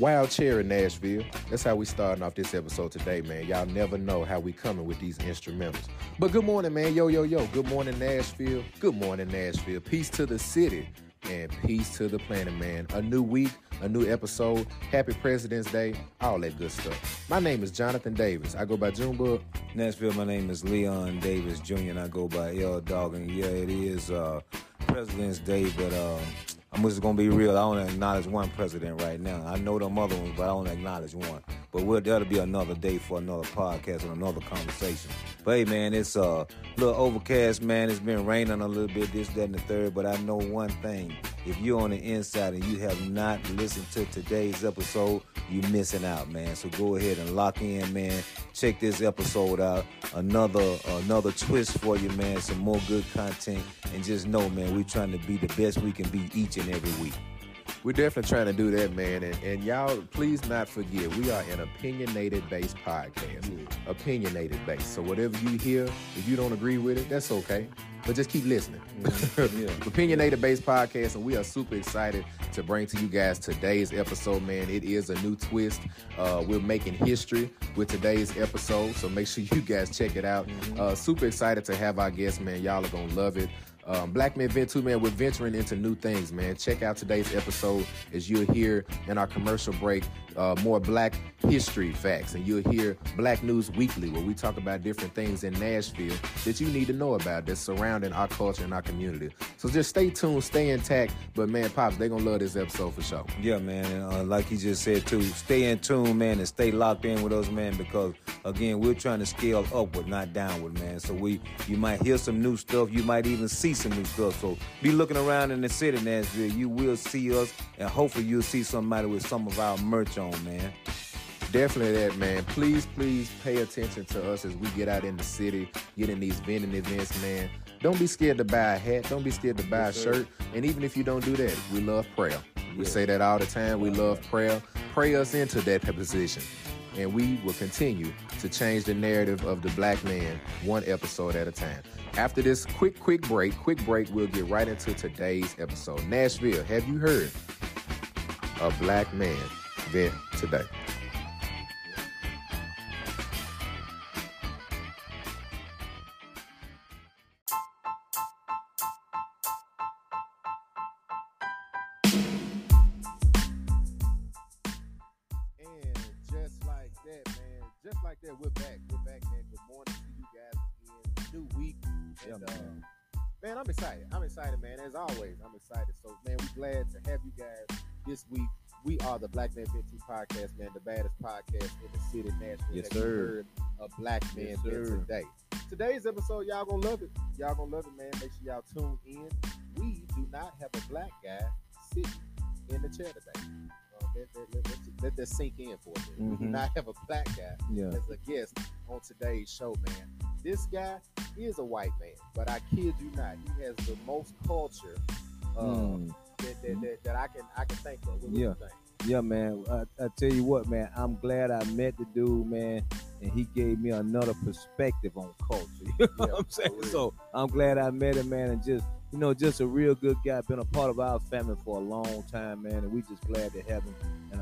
Wild Cherry Nashville. That's how we starting off this episode today, man. Y'all never know how we coming with these instrumentals. But good morning, man. Yo, yo, yo. Good morning, Nashville. Good morning, Nashville. Peace to the city and peace to the planet, man. A new week, a new episode. Happy President's Day, all that good stuff. My name is Jonathan Davis. I go by Junebug. Nashville, my name is Leon Davis Jr. and I go by L Dog. And yeah, it is uh, President's Day, but uh, I'm just gonna be real. I only acknowledge one president right now. I know them other ones, but I only acknowledge one. But we'll, that'll be another day for another podcast and another conversation. But hey, man, it's a uh, little overcast, man. It's been raining a little bit, this, that, and the third. But I know one thing: if you're on the inside and you have not listened to today's episode, you're missing out, man. So go ahead and lock in, man. Check this episode out. Another another twist for you, man. Some more good content, and just know, man, we're trying to be the best we can be each and every week. We're definitely trying to do that, man. And, and y'all, please not forget, we are an opinionated based podcast. Yeah. Opinionated based. So whatever you hear, if you don't agree with it, that's okay. But just keep listening. Mm-hmm. Yeah. opinionated based podcast, and we are super excited to bring to you guys today's episode, man. It is a new twist. Uh, we're making history with today's episode, so make sure you guys check it out. Mm-hmm. Uh, super excited to have our guests, man. Y'all are gonna love it. Um, Black Men Vent 2, man, we're venturing into new things, man. Check out today's episode as you'll hear in our commercial break uh, more black history facts. And you'll hear Black News Weekly, where we talk about different things in Nashville that you need to know about that's surrounding our culture and our community. So just stay tuned, stay intact. But man, Pops, they to love this episode for sure. Yeah, man. Uh, like he just said, too, stay in tune, man, and stay locked in with us, man, because again, we're trying to scale upward, not downward, man. So we, you might hear some new stuff, you might even see new stuff. So be looking around in the city, Nashville. You will see us, and hopefully you'll see somebody with some of our merch on, man. Definitely that, man. Please, please pay attention to us as we get out in the city, get in these vending events, man. Don't be scared to buy a hat. Don't be scared to buy yes, a shirt. And even if you don't do that, we love prayer. We say that all the time. We love prayer. Pray us into that position and we will continue to change the narrative of the black man one episode at a time. After this quick, quick break, quick break, we'll get right into today's episode. Nashville, have you heard a black man vent today? This week. We are the Black Man 15 podcast, man, the baddest podcast in the city, Nashville. Yes, sir. Heard a Black Man yes, today. Today's episode, y'all gonna love it. Y'all gonna love it, man. Make sure y'all tune in. We do not have a black guy sitting in the chair today. Uh, let, let, let, let, that sink in for a minute. Mm-hmm. We do mm-hmm. not have a black guy yeah. as a guest on today's show, man. This guy is a white man, but I kid you not, he has the most culture. Uh, mm that, that, mm-hmm. that, that I can I can think of. What yeah. Yeah, man. I, I, tell you what, man. I'm glad I met the dude, man, and he gave me another perspective on culture. You know yeah, what I'm saying? So I'm glad I met him, man, and just you know, just a real good guy. Been a part of our family for a long time, man, and we just glad to have him.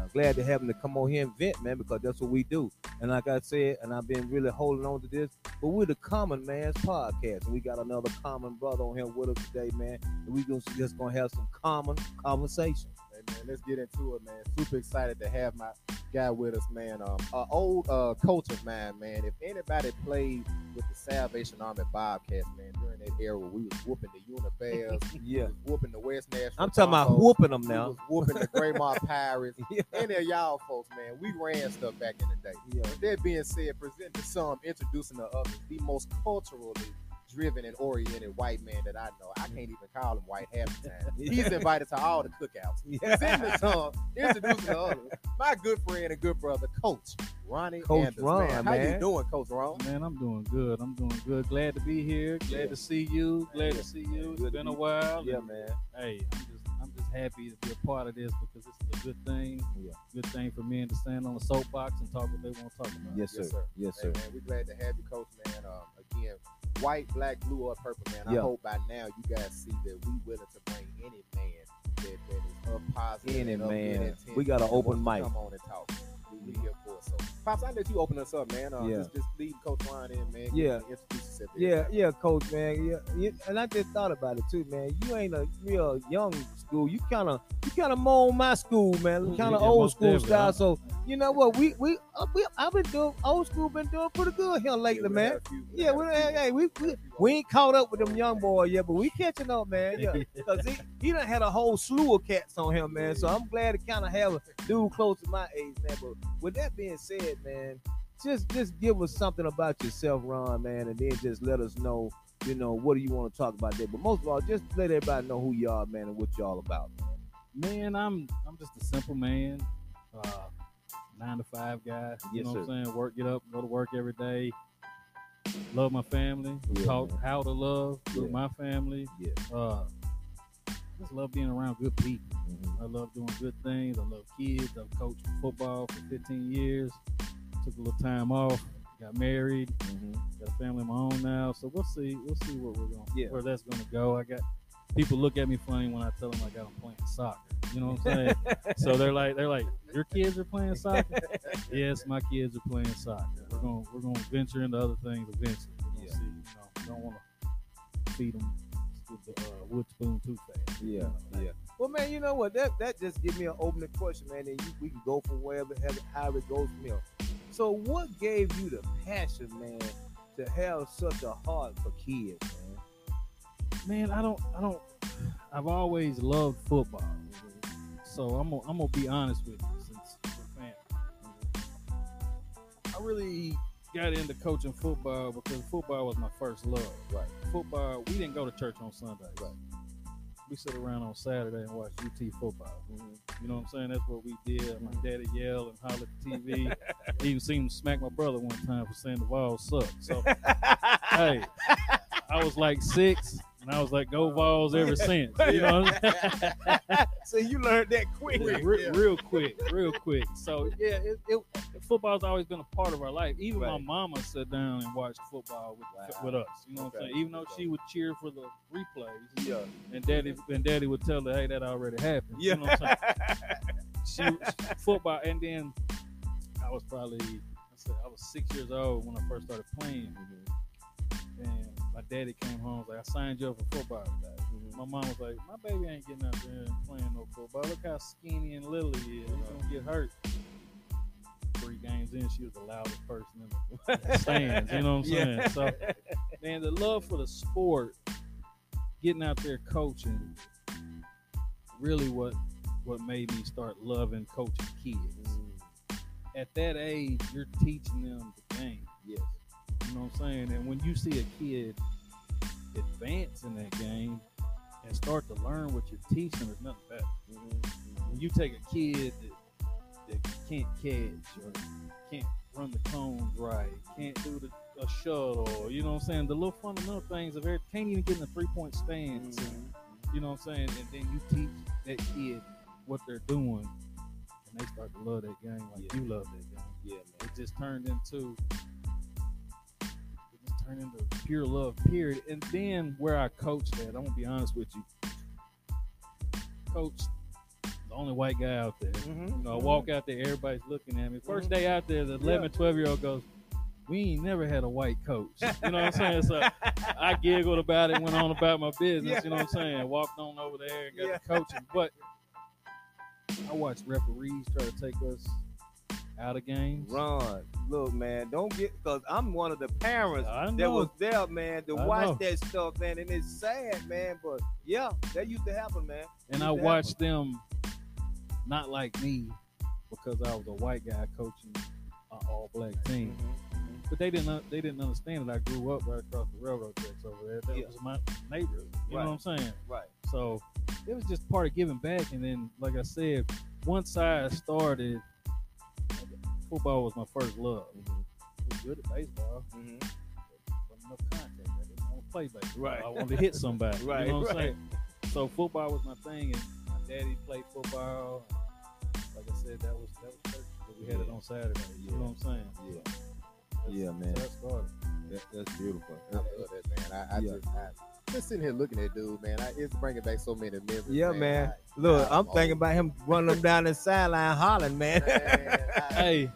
I'm glad to have him to come on here and vent, man, because that's what we do. And like I said, and I've been really holding on to this, but we're the Common Man's podcast, and we got another common brother on here with us today, man. And we just gonna have some common conversation man. Let's get into it, man. Super excited to have my guy with us, man. Um, uh, old uh, coach of mine, man. If anybody played with the Salvation Army Bobcats, man, during that era, we was whooping the Unibears, yeah, whooping the West National. I'm talking about whooping them now. whooping the Graymoor Pirates. yeah. Any of y'all folks, man, we ran stuff back in the day. Yeah. that being said, present to some, introducing the others, the most culturally driven and oriented white man that I know. I can't even call him white half the time. He's invited to all the cookouts. He's in the song, introducing the. My good friend and good brother, Coach Ronnie Coach Anders, Ron, man. How man. you doing, Coach Ron? Man, I'm doing good. I'm doing good. Glad to be here. Glad yeah. to see you. Glad yeah. to see you. It's been a while. Yeah, man. Hey, I'm just I'm just happy to be a part of this because this is a good thing. Yeah. Good thing for men to stand on the soapbox and talk what they want to talk about. Yes, sir. Yes, sir. Yes, sir. Hey, man, we're glad to have you, Coach, man. Um, again, white, black, blue, or purple, man. I hope by now you guys see that we willing to bring any man that, that is up positive. In it, and of good man. We got an open mic. Come on and talk. We, we here for. So, Pops, I let you open us up, man. Uh, Yeah. Just, just lead Coach Ryan in, man. Yeah. Introduce yourself. to Yeah, everybody. yeah, coach, man. Yeah, yeah, and I just thought about it too, man. You ain't a real young school. You kind of, you kind of mold my school, man. Kind of Yeah, old school definitely. style. So you know what? We, we, uh, we, I've been doing old school. Been doing pretty good here lately, Yeah, man. had a Yeah, we, hey, hey, we, we, we ain't caught up with them young boys yet, but we catching up, man. Yeah, because he, he done had a whole slew of cats on him, man. So I'm glad to kind of have a dude close to my age, man. But with that being said, man, just just give us something about yourself, Ron, man, and then just let us know, you know, what do you want to talk about there. But most of all, just let everybody know who you are, man, and what y'all about. Man, I'm I'm just a simple man, uh, nine to five guy. You Yes, know what. I'm saying? Work, get up, go to work every day. Love my family. Yeah, taught man. how to love Yeah. my family. Yeah. Uh, just love being around good people. Mm-hmm. I love doing good things. I love kids. I've coached football for 15 years. Took a little time off. Got married. Mm-hmm. Got a family of my own now. So we'll see. We'll see what we're going. Yeah. Where that's going to go. I got people look at me funny when I tell them I got them playing soccer. You know what I'm saying? so they're like, they're like, your kids are playing soccer. yes, my kids are playing soccer. We're going, to we're going to venture into other things eventually. We're to Yeah. see. You know, don't want to feed them with the uh, wood spoon too fast. Yeah, You know, like- yeah. Well, man, you know what? That that just give me an opening question, man. And you, we can go from wherever, however- however it goes from. So, what gave you the passion, man, to have such a heart for kids, man? man, I don't, I don't. I've always loved football, so I'm gonna, I'm gonna be honest with you. Since we're family, I really got into coaching football because football was my first love. Right. Football. We didn't go to church on Sunday. Right. We sit around on Saturday and watch UT football. You know what I'm saying? That's what we did. My mm-hmm. daddy yell and holler at the TV. Even seen him smack my brother one time for saying the Vols suck. So hey, I was like six, and I was like, "Go Vols!" ever since. You know, what I'm so you learned that quick. Re- real quick, real quick. So yeah, it, it, football's always been a part of our life. Even my mama sat down and watched football with, Wow. with us. You know what I'm saying? Even though she would cheer for the replays, Yeah. and daddy and daddy would tell her, "Hey, that already happened." Yeah. You know what I'm saying? She football, and then I was probably I said I was six years old when I first started playing. Mm-hmm. And my daddy came home was like, I signed you up for football today. Mm-hmm. My mom was like, My baby ain't getting out there and playing no football. Look how skinny and little he is. He's gonna get hurt. Three games in, she was the loudest person in the stands. You know what I'm saying? Yeah. So man, the love for the sport, getting out there coaching, really what what made me start loving coaching kids. Mm-hmm. At that age, you're teaching them the game. Yes. You know what I'm saying? And when you see a kid advance in that game and start to learn what you're teaching, there's nothing better. Mm-hmm. When you take a kid that, that can't catch or can't run the cones right, can't do the a shuttle, you know what I'm saying? The little fundamental things of every can't even get in a three point stance. and, mm-hmm. you know what I'm saying? And then you teach that kid what they're doing and they start to love that game like Yeah. you love that game Yeah, man. it just turned into turned into pure love period. And then where i coached at i'm gonna be honest with you coach the only white guy out there. Mm-hmm. you know i walk out there everybody's looking at me. 1st day out there the 11 12 year old goes we ain't never had a white coach. You know what i'm saying? So i giggled about it went on about my business Yeah. you know what i'm saying? Walked on over there and got Yeah. the coaching. But i watched referees try to take us out of games Ron, look, man, don't get because I'm one of the parents that was there, man, to I watch know. that stuff, man, and it's sad, man. But yeah, that used to happen, man. and I watched them not like me because I was a white guy coaching an all black mm-hmm, team. happen. But they didn't they didn't understand that I grew up right across the railroad tracks over there. That Yeah. was my neighborhood. You Right. know what I'm saying? Right. So it was just part of giving back. And then, like I said, once I started, football was my first love. I was good at baseball. Mm-hmm. Wasn't enough contact. I didn't want to play baseball. Right. I wanted to hit somebody. Right, You know what I'm right. saying? So football was my thing, and my daddy played football. Like I said, that was that was church. but We had it on Saturday. You know what I'm saying? Yeah. That's- Yeah, man. That's. That, that's beautiful. I love that, man. I, I Yeah. just, I, just sitting here looking at dude, man. I, it's bringing back so many memories. Yeah, man. I- Look, I'm I'm thinking old. about him running them down the sideline hollering, man. Man, Hey.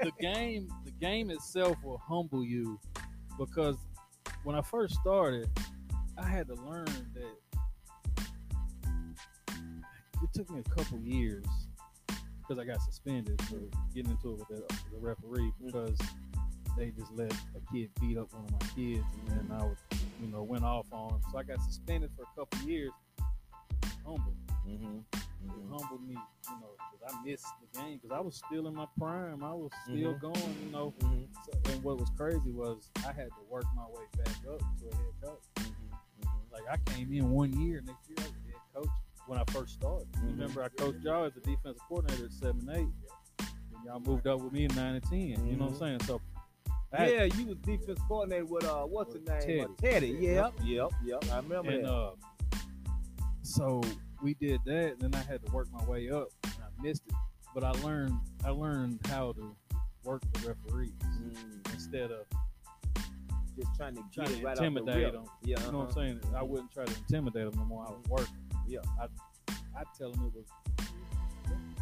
the game the game itself will humble you because when I first started, I had to learn that it took me a couple years because I got suspended for getting into it with the, the referee mm. because they just let a kid beat up one of my kids and then I would you know went off on him. So I got suspended for a couple years. Humble. Mhm. It humbled me, you know, because I missed the game because I was still in my prime. I was still Mhm. going, you know. Mhm. So, and what was crazy was I had to work my way back up to a head coach. Mhm. Like I came in one year, next year I was head coach when I first started. Remember, I coached y'all as a defensive coordinator at seven eight. And y'all moved up with me in nine and ten. You know what I'm saying? So Had- Yeah, you was defense coordinator with uh, what's the name? Teddy. Uh, Teddy. Yep, yep, yep. I remember and that. uh, so we did that. And then I had to work my way up, and I missed it. But I learned I learned how to work the referees Mm, instead of just trying to trying to right the intimidate rip. them. Yeah, You know what I'm uh-huh. saying? I wouldn't try to intimidate them no more. I would work. Yeah. I I tell them it was. Mhm.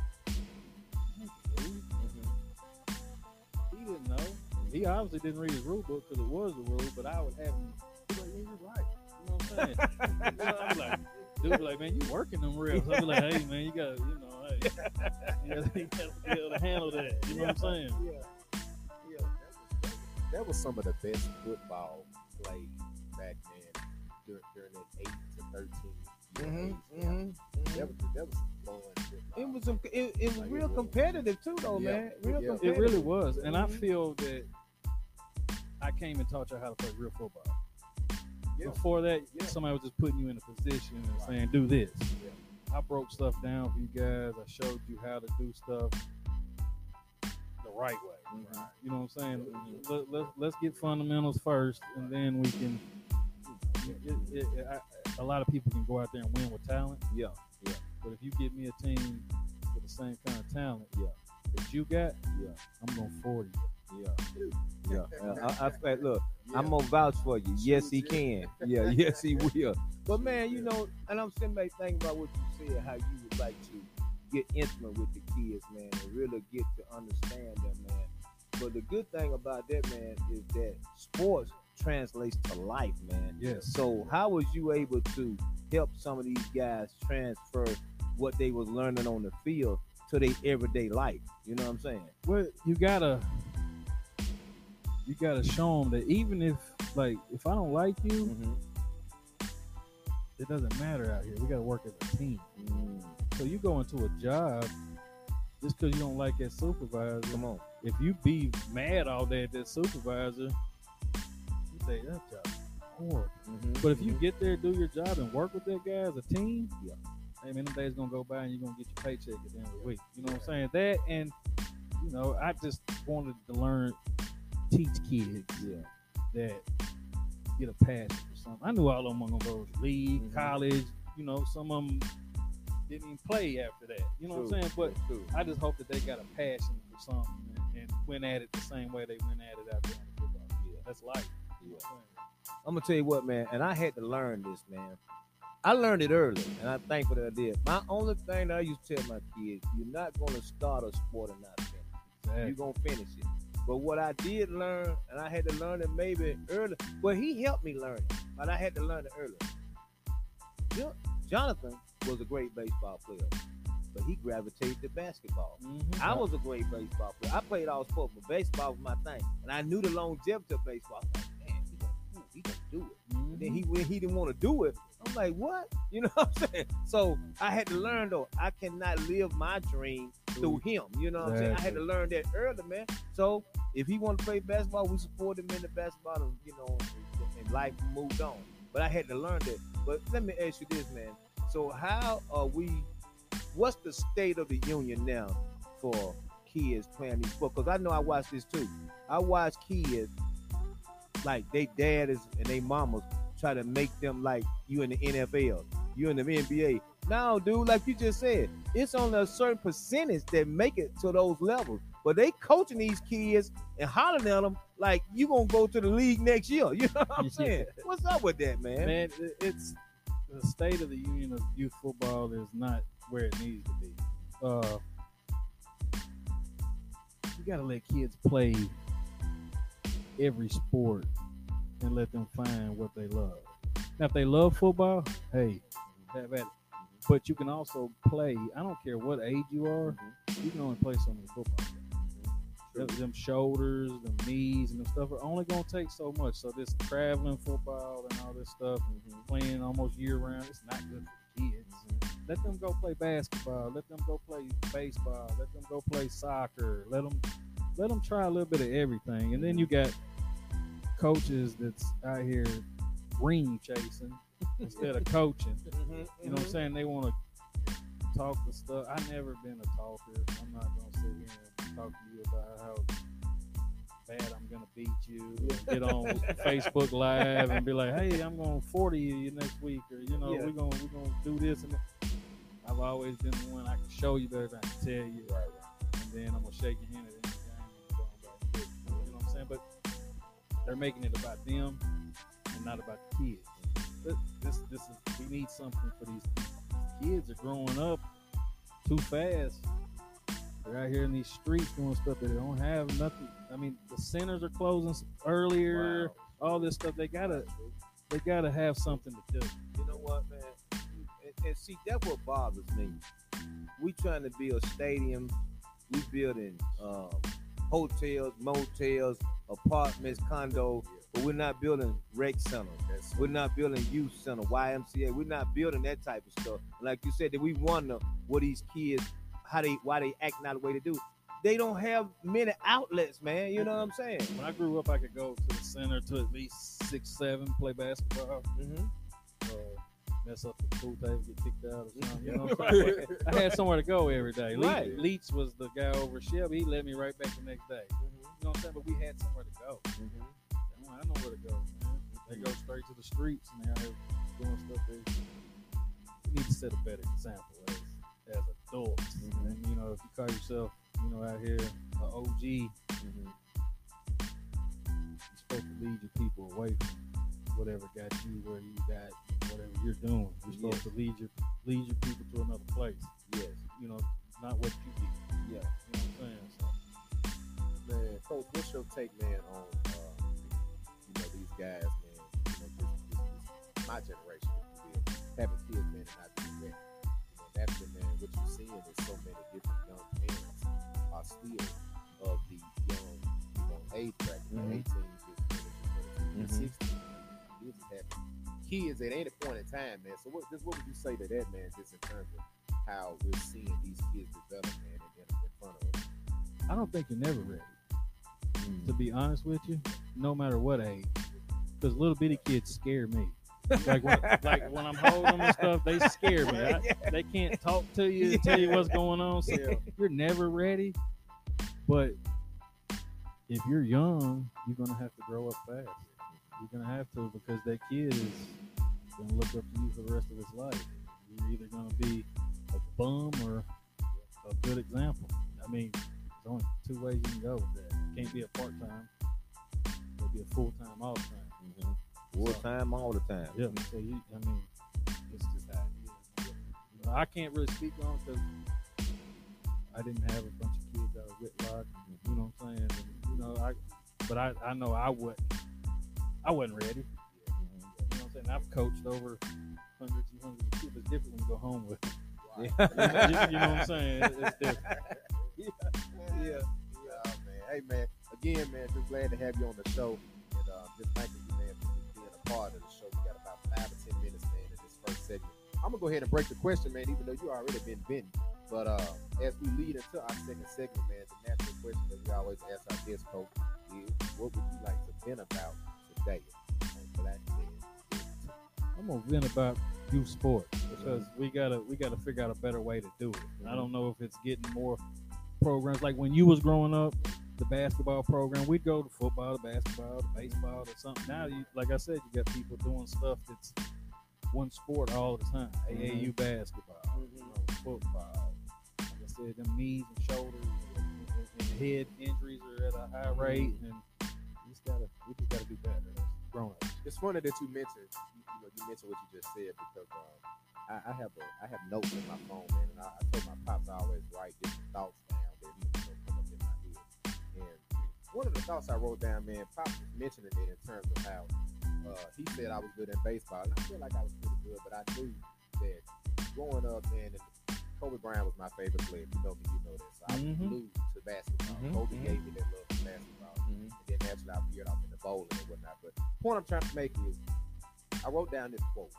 He didn't know. He obviously didn't read his rule book because it was a rule. But I would have him. Like, yeah, you're right. You know what I'm saying? you know, I'm like, dude, be like, man, you working them real. So I be like, hey, man, you got, you know, hey, you got to be able to handle that. You know what I'm saying? Yeah. Yeah. That was, that was some of the best football played back then during, during that 8 to 13 year Mhm, age. mhm, mhm. That was, that was fun. It was a, it, it was Like, it real was. competitive too, though, Yeah, man. Real yeah. It really was, and I Mhm. feel that I came and taught you how to play real football. Yeah. Before that, Yeah. somebody was just putting you in a position and saying, "Do this." I broke stuff down for you guys. I showed you how to do stuff the right way. Mhm. You know what I'm saying? Let, let, let's get fundamentals first, and then we can. It, it, it, I, a lot of people can go out there and win with talent, Yeah, yeah, but if you give me a team with the same kind of talent Yeah. that you got, yeah, I'm gonna forty you. Yeah, yeah. yeah. I, I, I, look, Yeah. I'm gonna vouch for you. Yes, he can. Yeah, yes, he will. But man, you know, and I'm sitting back thinking about what you said, how you would like to get intimate with the kids, man, and really get to understand them, man. But the good thing about that, man, is that sports translates to life, man. Yes. So how was you able to help some of these guys transfer what they was learning on the field to their everyday life? You know what I'm saying? Well, you gotta, you gotta show them that even if, like, if I don't like you, Mm-hmm. it doesn't matter out here. We gotta work as a team. So you go into a job just because you don't like that supervisor. Come on. If you be mad all day at that supervisor, you say that job is horrible. Mm-hmm. But if you get there, do your job, and work with that guy as a team, Yeah. hey man, them days gonna go by and you're gonna get your paycheck at the end of the week. You know what I'm saying? That and you know, I just wanted to learn, teach kids yeah. that get a passion for something. I knew all of them were gonna go to league, Mhm. college. You know, some of them didn't even play after that. You know what I'm saying? But True. I just hope that they got a passion for something and, and went at it the same way they went at it out there in football. Yeah. That's life. Yeah. You know what I'm? I'm gonna tell you what, man, and I had to learn this, man. I learned it early, and I'm thankful that I did. My only thing that I used to tell my kids, you're not gonna start a sport and not finish. Exactly. You're gonna finish it. But what I did learn, and I had to learn it maybe early. Well, he helped me learn it, but I had to learn it early. Jonathan was a great baseball player, but he gravitated to basketball. Mhm. I was a great baseball player. I played all sports, but baseball was my thing. And I knew the longevity of baseball. He gonna, ooh, he gonna do it. Mhm. And then he when he didn't want to do it, I'm like, what? You know what I'm saying? So I had to learn though, I cannot live my dream through him. You know what I'm saying? I had to learn that early, man. So if he want to play basketball, we support him in the basketball, and, you know, and life moved on. But I had to learn that. But let me ask you this, man. So how are we? What's the state of the union now for kids playing these sports? Because I know I watch this too. I watch kids like they dad is and they mamas try to make them like you in the NFL, you in the NBA. No, dude, like you just said, it's only a certain percentage that make it to those levels. but they coaching these kids and hollering at them like you gonna go to the league next year. You know what I'm Yeah. saying? What's up with that, man? Man, it's the state of the union of youth football is not where it needs to be. Uh, you got to let kids play every sport and let them find what they love. Now, if they love football, hey, have at it. But you can also play. I don't care what age you are. Mm-hmm. You can only play so many football. games. Them, them shoulders, them knees, and them stuff are only gonna take so much. So this traveling football and all this stuff, mm-hmm. playing almost year round, it's not good for kids. Mm-hmm. Let them go play basketball. Let them go play baseball. Let them go play soccer. Let them let them try a little bit of everything. And then you got coaches that's out here ring chasing instead of coaching. Mm-hmm, you know what I'm mm-hmm. saying? They want to talk the stuff. I never been a talker. I'm not gonna sit here and talk to you about how bad I'm gonna beat you. and Get on Facebook Live and be like, "Hey, I'm gonna 40 you next week," or you know, Yeah. we're gonna we're gonna do this and. That. I've always been the one I can show you better than I can tell you, Right. and then I'm gonna shake your hand they're making it about them and not about the kids. This, this, this is we need something for these kids are growing up too fast. They're out here in these streets doing stuff that they don't have nothing. I mean, the centers are closing earlier. All this stuff they gotta they gotta have something to do. You know what, man? And, and see, that's what bothers me. We trying to build stadiums. We building um, hotels, motels, apartments, condos, but we're not building rec centers. We're not building youth center, YMCA. We're not building that type of stuff. Like you said, that we wonder what these kids, how they, why they act out the way they do. They don't have many outlets, man. You know what I'm saying? When I grew up, I could go to the center to at least six, seven, play basketball, Mm-hmm. Mess up the pool table, get kicked out or something. You know what I'm saying? I had somewhere to go every day. Le- Right. Leach was the guy over Shelby. He let me right back the next day. You know what I'm saying? But we had somewhere to go. Mm-hmm. I know where to go, man. They go straight to the streets and they're out here doing stuff. They we need to set a better example as, as adults. Mhm. And you know, if you call yourself, you know, out here an OG, Mm-hmm. you're supposed to lead your people away from whatever got you where you got whatever you're doing. You're supposed to lead your lead your people to another place. Yes. You know, not what you do. Yeah. You know what I'm saying? So Man, coach, what's your take, man, on uh, you know these guys, man? You know, just, just, just my generation, if you will, having kids, man, and not being ready. You know, naturally, man, what you're seeing is so many different young parents are still of the young, you know, age bracket, Mhm. 18, 15, 22, 16. This. Kids at any point in time, man. So, what, just what would you say to that, man? Just in terms of how we're seeing these kids develop, man, and in, in front of us. I don't think you're never ready. Mm. to be honest with you, no matter what age. Because little bitty kids scare me. Like when, like when I'm holding them and stuff, they scare me. I, they can't talk to you and tell you what's going on. So Yeah. you're never ready. But if you're young, you're gonna have to grow up fast. You're gonna have to because that kid is gonna look up to you for the rest of his life. You're either gonna be a bum or a good example. I mean, there's only two ways you can go with that. You can't be a part time. Or be a full time all the time. Mm-hmm. Full time, all the time. Yeah. So you, I mean, it's just how it is. You I can't really speak on because I didn't have a bunch of kids out of wedlock. You know what I'm saying? And, you know, I, but I, I know I wasn't. I wasn't ready. You know what I'm saying? I've coached over hundreds and hundreds of kids. It's different when you go home with. them. you, you know what I'm saying? It- It's different. yeah, yeah, man. Hey, man. Again, man, just glad to have you on the show, and uh, just thanking you, man, for being a part of the show. We got about five or ten minutes, man, in this first segment. I'm gonna go ahead and break the question, man, even though you already been bitten. But uh, as we lead into our second segment, man, the natural question that we always ask our guest coach is, what would you like to vent about today on Black I'm gonna vent about youth sports because we gotta we gotta figure out a better way to do it. I don't know if it's getting more programs like when you was growing up, the basketball program. We'd go to football, to basketball, to baseball, or something. Now, you like I said, you got people doing stuff that's one sport all the time. AAU basketball, you know, football. Like I said, them knees and shoulders and, and, and head injuries are at a high rate, and we just gotta we just gotta do better. Grown ups. It's funny that you mentioned, you, you know, you mentioned what you just said because um, I, I have a, I have notes in my phone, man, and I, I told my pops I always write different thoughts down that you know, come up in my head. And one of the thoughts I wrote down, man, pops was mentioning it in terms of how uh, he said I was good in baseball, and I feel like I was pretty good, but I knew that growing up, man, and Kobe Bryant was my favorite player. If you know me, you know that. So I Mhm. glued to basketball. Mhm, Kobe mhm. gave me that love for basketball and then naturally I veered off into bowling and whatnot. But the point I'm trying to make is, I wrote down this quote,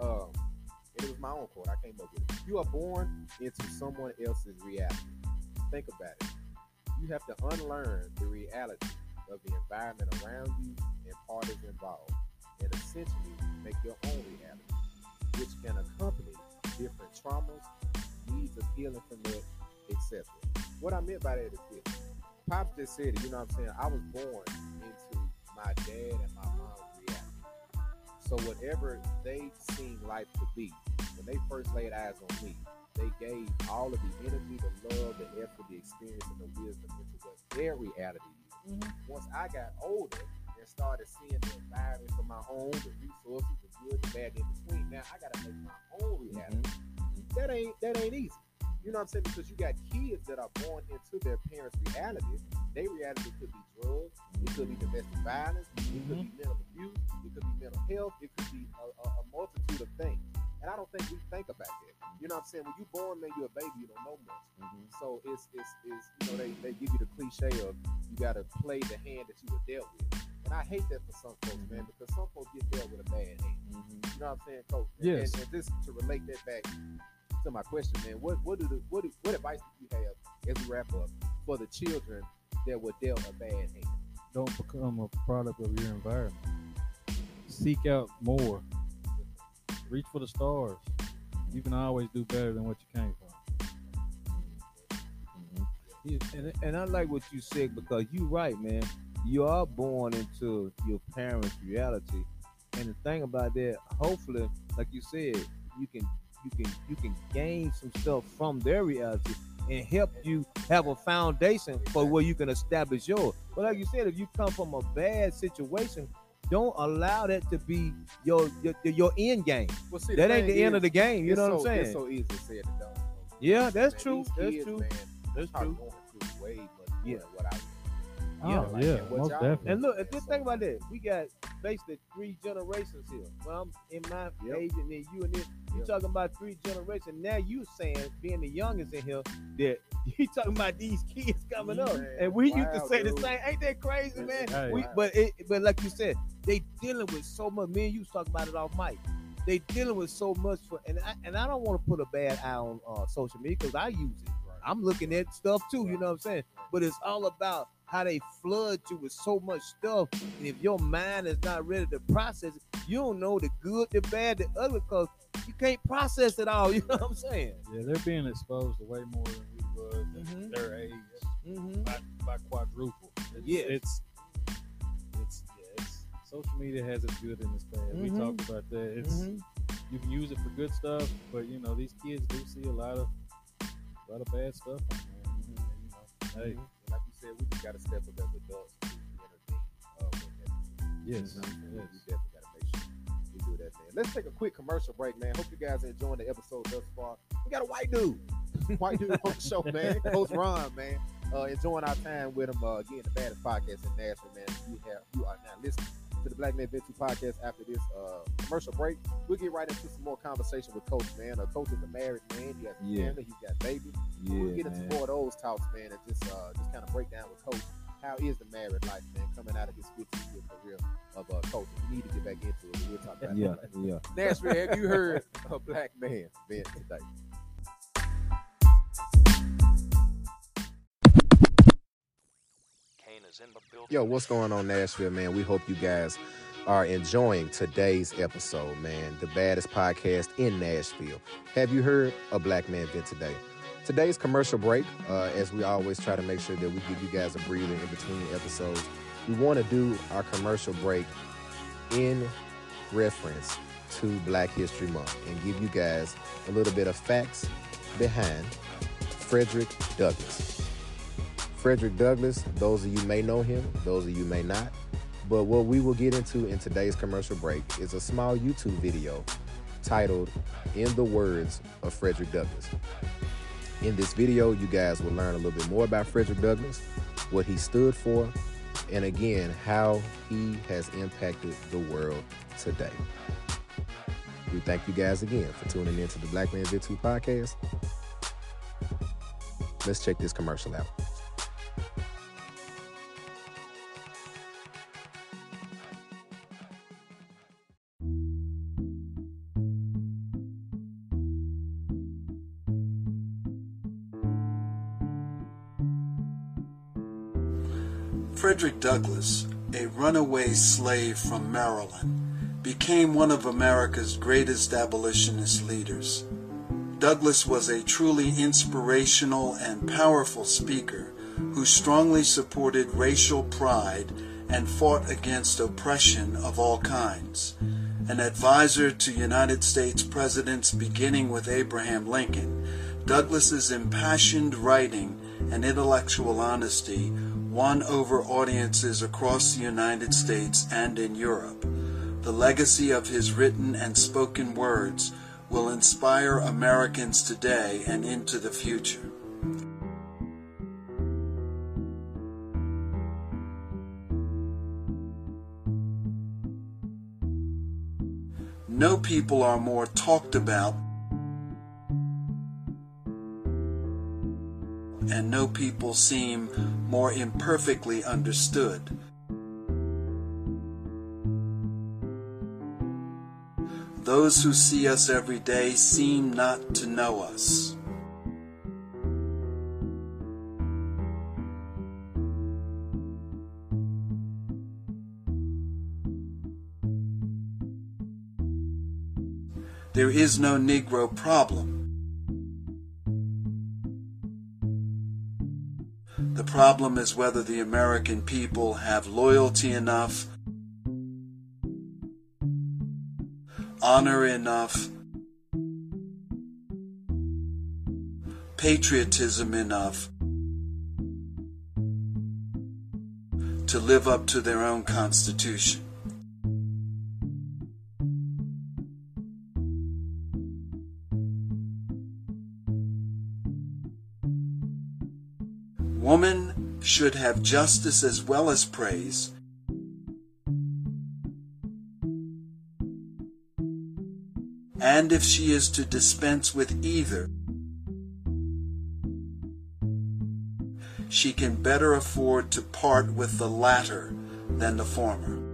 um, and it was my own quote. I came up with it. You are born into someone else's reality. Think about it. You have to unlearn the reality of the environment around you and parties involved, and essentially make your own reality, which can accompany different traumas, needs of healing from that, etc. What I meant by that is this. Pops just said it, you know what I'm saying? I was born into my dad and my mom's reality. So whatever they seen life to be, when they first laid eyes on me, they gave all of the energy, the love, the effort, the experience, and the wisdom into what their reality is. Mm-hmm. Once I got older and started seeing the environment for my own, the resources, the good, the bad, in between, now I gotta make my own mm-hmm. reality. That ain't that ain't easy. You know what I'm saying? Because you got kids that are born into their parents' reality. Their reality could be drugs, it could be domestic violence, it could be mm-hmm. mental abuse, it could be mental health, it could be a, a, a multitude of things. And I don't think we think about that. You know what I'm saying? When you're born, man, you're a baby, you don't know much. Mm-hmm. So it's it's it's you know they, they give you the cliche of you gotta play the hand that you were dealt with. And I hate that for some folks, man, mm-hmm. because some folks get dealt with a bad hand. You know what I'm saying, Coach? Yes. And, and just to relate that back to my question, man, what what do the, what do, what advice do you have as we wrap up for the children that were dealt a bad hand? Don't become a product of your environment. Seek out more. Reach for the stars. You can always do better than what you came from. Mm-hmm. Yeah, and, and I like what you said because you're right, man. You are born into your parents' reality, and the thing about that, hopefully, like you said, you can you can you can gain some stuff from their reality and help you have a foundation for where you can establish yours. But like you said, if you come from a bad situation, don't allow that to be your your, your end game. Well, see, That ain't the end of the game. You know what I'm saying? It's so easy to say it and done. Yeah, that's Man, true. That's kids, true. Man, That's true. going way Yeah. what I Oh, like yeah, that. What most y'all- definitely. And look, and just think about that. We got basically three generations here. Well, I'm in my Yep. age, and then you and this. You Yep. talking about three generations. Now you saying, being the youngest in here, that you talking about these kids coming up, and we used to say dude. the same. Ain't that crazy, man? Hey. We, but it, but like you said, they dealing with so much. Me and you talking about it off mic. They dealing with so much for, and I, and I don't want to put a bad eye on uh, social media because I use it. I'm looking at stuff too. You know what I'm saying? But it's all about how they flood you with so much stuff. And if your mind is not ready to process it, you don't know the good, the bad, the ugly, because you can't process it all. You know what I'm saying? Yeah, they're being exposed to way more than we was at Mhm. their age Mm-hmm. by, by quadruple. It's, Yes. it's it's yeah, it's social media has its good and its bad. We Mhm. talked about that. It's you can use it for good stuff, but you know these kids do see a lot of a lot of bad stuff on there. And, you know, hey, And like you said, we just got to step up as adults to intervene. Uh, when necessary. yes, You know what I'm saying? yes. We definitely got to make sure we do that, man. Let's take a quick commercial break, man. Hope you guys are enjoying the episode thus far. We got a white dude, white dude on the show, man. Coach Ron, man. Uh, enjoying our time with him. Uh, again, the baddest podcast in Nashville, man. You have you are now listening to the Black Man Venture podcast. After this uh, commercial break, we'll get right into some more conversation with Coach, man. Uh, Coach is a married man. He has a Yeah. family. He's got babies. Yeah, we'll get into more of those talks, man, and just uh, just kind of break down with Coach how is the married life, man, coming out of his 15 year career of uh, coaching. We need to get back into it. We'll talk about Yeah, that. yeah. Nashville, have you heard a black man vent today? Yo, what's going on, Nashville, man? We hope you guys are enjoying today's episode, man. The baddest podcast in Nashville. Have you heard a black man vent today? Today's commercial break, uh, as we always try to make sure that we give you guys a breather in between episodes, we want to do our commercial break in reference to Black History Month and give you guys a little bit of facts behind Frederick Douglass. Frederick Douglass, those of you may know him, those of you may not. But what we will get into in today's commercial break is a small YouTube video titled In the Words of Frederick Douglass. In this video, you guys will learn a little bit more about Frederick Douglass, what he stood for, and again, how he has impacted the world today. We thank you guys again for tuning in to the Black Man Vent 2 podcast. Let's check this commercial out. Frederick Douglass, a runaway slave from Maryland, became one of America's greatest abolitionist leaders. Douglass was a truly inspirational and powerful speaker who strongly supported racial pride and fought against oppression of all kinds. An advisor to United States presidents beginning with Abraham Lincoln, Douglass's impassioned writing and intellectual honesty won over audiences across the United States and in Europe. The legacy of his written and spoken words will inspire Americans today and into the future. No people are more talked about and no people seem more imperfectly understood. Those who see us every day seem not to know us. There is no Negro problem. The problem is whether the American people have loyalty enough, honor enough, patriotism enough to live up to their own constitution. Woman should have justice as well as praise. And if she is to dispense with either, she can better afford to part with the latter than the former.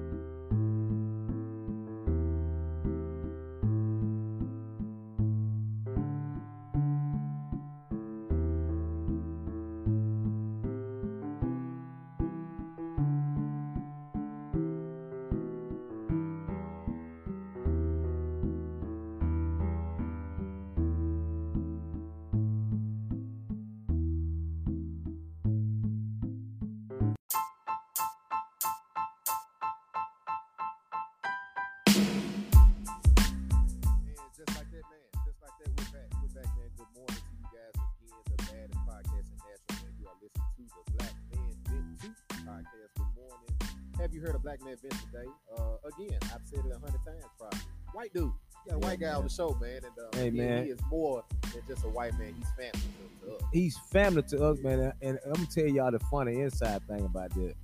He's family to us, man. And I'm gonna tell y'all the funny inside thing about that.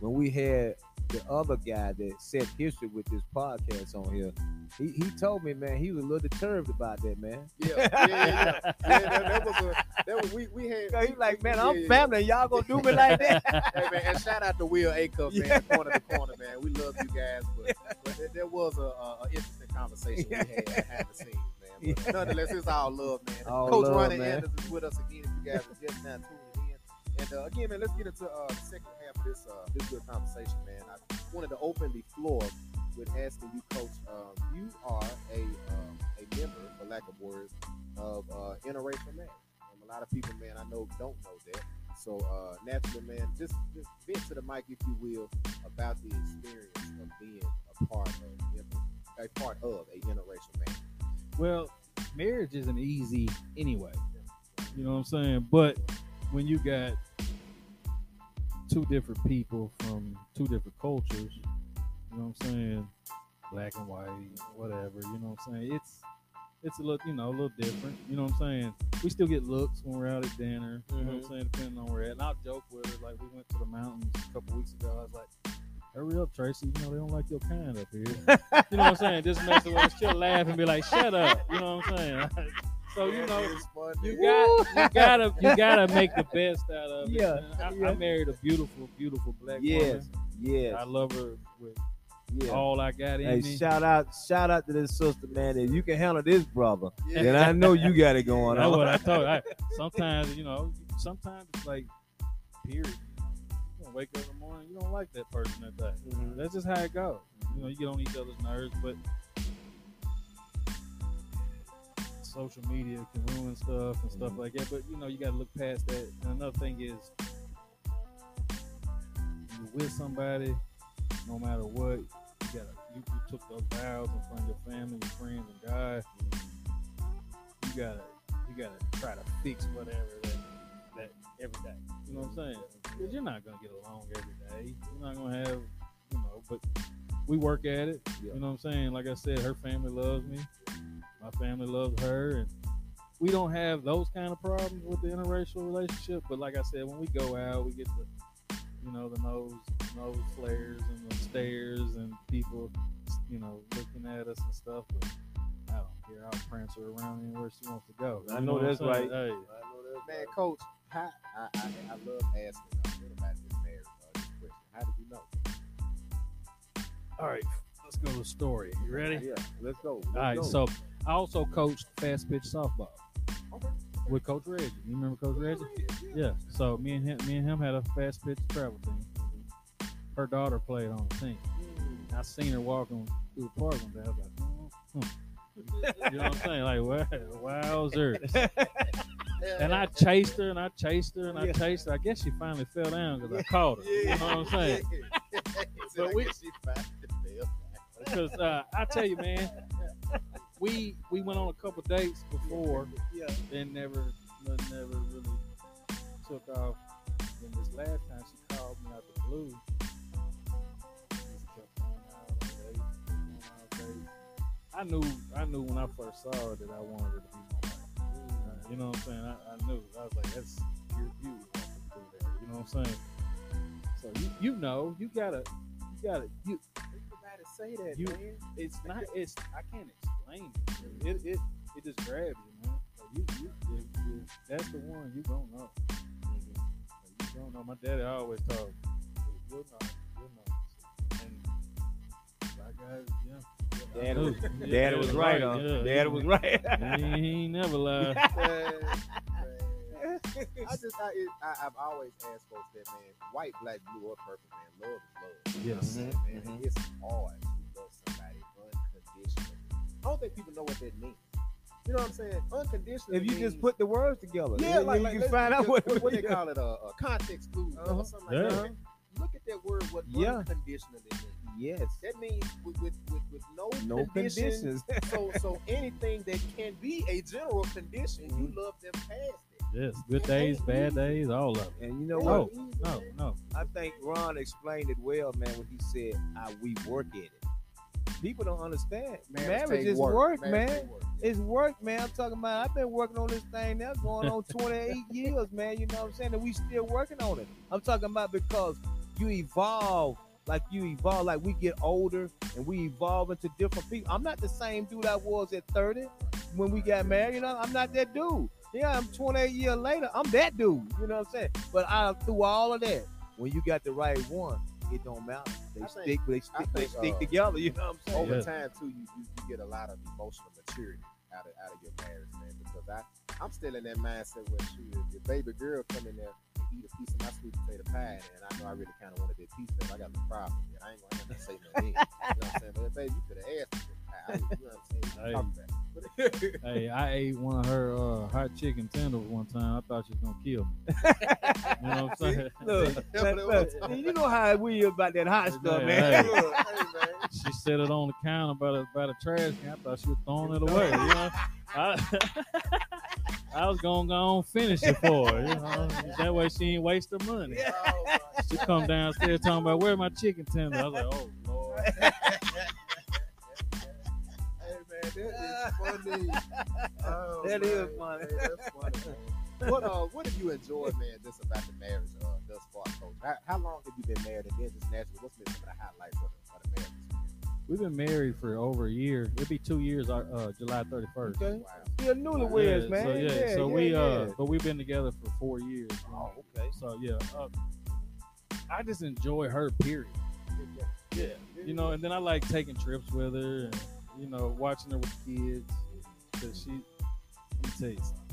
When we had the other guy that set history with this podcast on here, he, he told me, man, he was a little disturbed about that, man. Yeah, yeah, yeah. yeah. yeah that, that was a that was we we had. He like, man, I'm yeah. family. Y'all gonna do me like that? hey man, and shout out to Will Acuff, man, corner to corner, man. We love you guys, but, but there, there was a, a, a interesting conversation we had behind the scenes, man. But nonetheless, it's all love, man. All Coach love, Ronnie man. Anderson is with us again. If you guys are just now tuning in, and uh, again, man, let's get into uh, the second half of this uh, this good conversation, man. I wanted to open the floor with asking you, Coach. Um, you are a um, a member, for lack of words, of uh, interracial marriage. A lot of people, man, I know don't know that. So uh, naturally, man, just just vent to the mic, if you will, about the experience of being a part of a part of a interracial marriage. Well, marriage isn't easy anyway. You know what I'm saying? But when you got two different people from two different cultures. You know what I'm saying? Black and white, whatever. You know what I'm saying? It's it's a little, you know, a little different. You know what I'm saying? We still get looks when we're out at dinner. You know what I'm Mhm. saying? Depending on where we're at. And I'll joke with her. Like we went to the mountains a couple weeks ago. I was like, "Hurry up, Tracy! You know they don't like your kind up here." you know what I'm saying? Just messing with her. She'll laugh and be like, "Shut up!" You know what I'm saying? so you know, you got you gotta you gotta make the best out of it. Yeah. I, yeah. I married a beautiful, beautiful black Yes, woman. yes, I love her with yeah. all I got in Hey, me. shout out, shout out to this sister, man. If you can handle this brother, then I know you got it going That's on. what I told. I, sometimes, you know, sometimes it's like, period. Wake up in the morning, you don't like that person that day. Mhm. That's just how it goes. You know, you get on each other's nerves, but social media can ruin stuff and stuff Mhm. like that. But you know, you got to look past that. And another thing is, you're with somebody, no matter what, you got you, you took those vows in front of your family, your friends, and God. You gotta you gotta try to fix whatever that that every day. You know what I'm saying? Because you're not gonna get along every day. You're not gonna have, you know, but we work at it. Yeah. You know what I'm saying? Like I said, her family loves me. My family loves her, and we don't have those kind of problems with the interracial relationship. But like I said, when we go out, we get the, you know, the nose nose flares and the stares and people, you know, looking at us and stuff. But I don't care. I'll prance her around anywhere she wants to go. I You know what I'm that's saying? right. Man, coach, how, I, I, I love asking anybody this marriage uh, question. How did you know? all right, let's go to the story. You ready? Yeah, let's go. Let's All right, go. so I also coached fast pitch softball Okay. with Coach Reggie. You remember Coach Reggie? Yeah. So me and him, me and him had a fast pitch travel team. Her daughter played on the team. I seen her walking through the park one day. I was like, hmm. you know what I'm saying? Like, wow, wowzers. And I chased her and I chased her and I chased her. I guess she finally fell down because I caught her. You know what I'm saying? But we- Because uh, I tell you, man, we we went on a couple dates before yeah. and never never really took off. Then this last time she called me out the blue. Just kept going out on dates, going out dates. I knew I knew when I first saw her that I wanted her to be you know what I'm saying? I, I knew. I was like, that's through there. You know what I'm saying? So you you know, you gotta you gotta you You gotta say that, You- man. it's not it's I can't explain it. It it, it just grabs you, man. So you you if that's the one you don't know. You don't know. My daddy always told you'll know. Yeah. I Daddy was, Yeah, Daddy was right, huh? yeah. Daddy was right. He, he never lied. I just, I, it, I, I've always asked folks that, man, white, black, blue, or purple, man, love is love. Yes. Man, Mhm, it's hard to love somebody unconditionally. I don't think people know what that means. You know what I'm saying? Unconditional. if you just put the words together, yeah, then like, you can let's- find out what, what, what they call it, a, a context clue Uh-huh. or something like Yeah. that. Look at that word. What Yeah. unconditionally means. Yes. That means with with, with, with no, No conditions. conditions. so so anything that can be a general condition, you mm-hmm. love them past it. Yes. Good days, bad days, all of it. and you know No, what? no, no. I think Ron explained it well, man, when he said, I, "We work at it." People don't understand. Marriage take is work, Marriage man. take work. It's work, man. I'm talking about. I've been working on this thing now, going on 28 years, man. You know what I'm saying? And we still working on it. I'm talking about because you evolve, like you evolve, like we get older and we evolve into different people. I'm not the same dude I was at 30 when we got married. You know, I'm not that dude. Yeah, I'm 28 years later. I'm that dude. You know what I'm saying? But I through all of that, when you got the right one, it don't matter. They I think- stick, they I stick, they think, stick uh, together. You know what I'm saying? over Yeah. time too, you, you, you get a lot of emotional maturity out of out of your marriage, man. Because I I'm still in that mindset where shoot, if your baby girl come in there and eat a piece of my sweet potato pie, and I know I really kind of wanted that piece, then I got no problem. And I ain't gonna have to say no then. You know what I'm saying? But baby, you could have asked me for the pie. I, you know what I'm saying? Hey. it. But- Hey, I ate one of her uh, hot chicken tenders one time. I thought she was gonna kill me. You know what I'm saying? Look, look, but look, you know how we about that hot stuff, man. hey. Look, man. She set it on the counter by the by the trash can. I thought she was throwing it away. You know, I, I was gonna go on finish it for her. You know, that way she ain't waste her money. She come downstairs talking about where my chicken tender. I was like, oh lord. Hey man, that is funny. Oh, That is man. funny. Hey, that's funny. man. what uh, what have you enjoyed, man, just about the marriage uh, thus far, Coach? How, how long have you been married, and then just naturally, what's been some of the highlights of the, of the marriage? We've been married for over a year. It'll be two years, uh, uh, July thirty first. Okay. Wow. You're newlyweds, yeah, man. So yeah, yeah so yeah, we yeah. uh, but we've been together for four years. you know. Oh, okay. So yeah, uh, I just enjoy her. Period. Yeah, you know, and then I like taking trips with her, and you know, watching her with kids. Cause she, let me tell you something.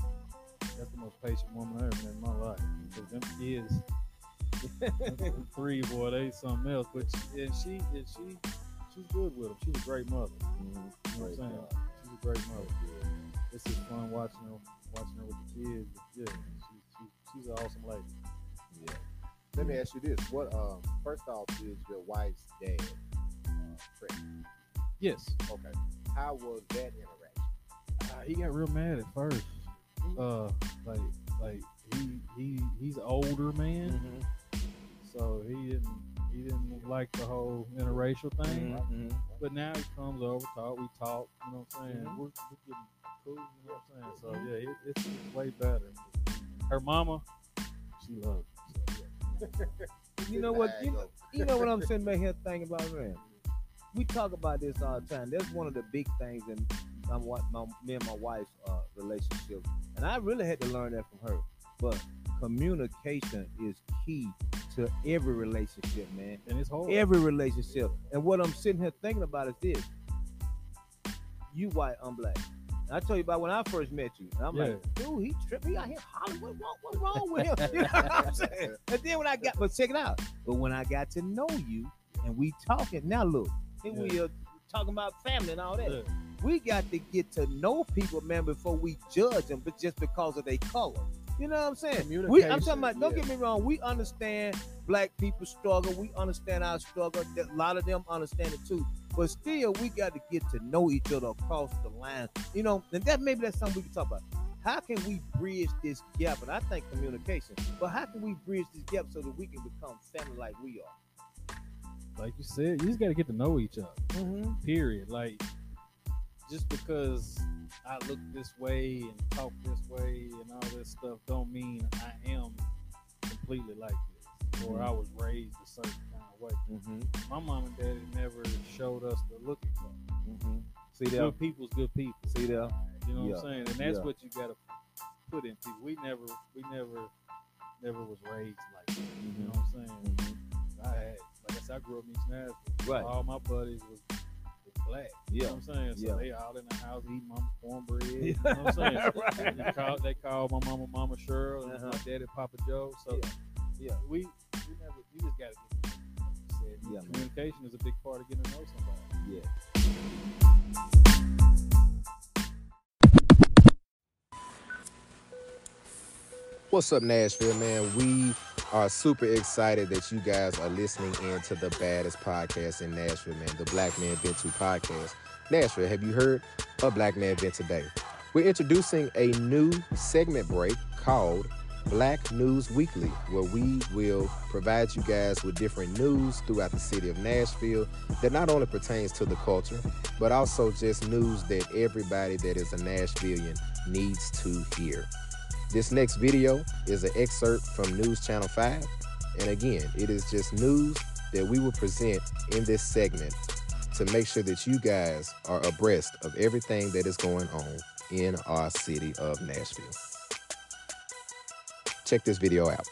That's the most patient woman I ever met in my life. Cause them kids, them three boy, they something else. But she, and she, and she, she's good with them. She's a great mother. You know what I'm saying? She's a great mother. It's just fun watching her, watching her with the kids. But yeah, she, she, she's an awesome lady. Yeah. Let me ask you this: What um, first off, is your wife's dad uh? Yes. Okay. How was that interaction? Uh, he got real mad at first. Uh, like, like he he he's an older man, so he didn't he didn't like the whole interracial thing. Mhm. But now he comes over, talk, we talk. You know what I'm saying? Mhm. We're, we're getting cool. You know what I'm saying? So yeah, it, it's, it's way better. Her mama, she loves. Him, so, yeah. You know what? You know, you know what I'm sitting back here thinking about, man. We talk about this all the time. That's one of the big things in my, wi- my me and my wife's uh, relationship, and I really had to learn that from her. But communication is key to every relationship, man. And it's hard. Every relationship. And what I'm sitting here thinking about is this: you white, I'm black. And I tell you about when I first met you, and I'm like, dude, he tripped me out here hollering. What, what, what's wrong with him? You know what I'm saying? And then when I got, but check it out. But when I got to know you, and we talking, now look, and we are talking about family and all that. Yeah. We got to get to know people, man, before we judge them, but just because of their color. You know what I'm saying? We, I'm talking about. Don't yeah. get me wrong. We understand black people struggle. We understand our struggle. A lot of them understand it too. But still, we got to get to know each other across the line. You know, and that maybe that's something we can talk about. How can we bridge this gap? And I think communication. But how can we bridge this gap so that we can become family like we are? Like you said, you just got to get to know each other. Mm-hmm. period. Like just because I look this way and talk this way and all this stuff don't mean I am completely like this or I was raised a certain kind of way. Mm-hmm. My mom and daddy never showed us the look at. Mm-hmm. See there. Good people's good people. See there. You know Yeah. what I'm saying? And that's Yeah. what you gotta put in people. We never we never never was raised like that. You know what I'm saying? Mm-hmm. I had like I said, I grew up in East Nashville. Right. All my buddies was, was black. You Yeah. know what I'm saying? So Yeah. they all in the house eating mama's cornbread. You know what I'm saying? Right. they, call, they call my mama Mama Cheryl and Uh-huh. my daddy Papa Joe. So Yeah. Yeah. we we never we just gotta get like said, Yeah, man. communication is a big part of getting to know somebody. Yeah. What's up, Nashville, man? We are super excited that you guys are listening in to the baddest podcast in Nashville, man, the Black Man Been To podcast. Nashville, have you heard of Black Man Been Today? We're introducing a new segment break called Black News Weekly, where we will provide you guys with different news throughout the city of Nashville that not only pertains to the culture, but also just news that everybody that is a Nashvilleian needs to hear. This next video is an excerpt from News Channel 5. And again, it is just news that we will present in this segment to make sure that you guys are abreast of everything that is going on in our city of Nashville. Check this video out.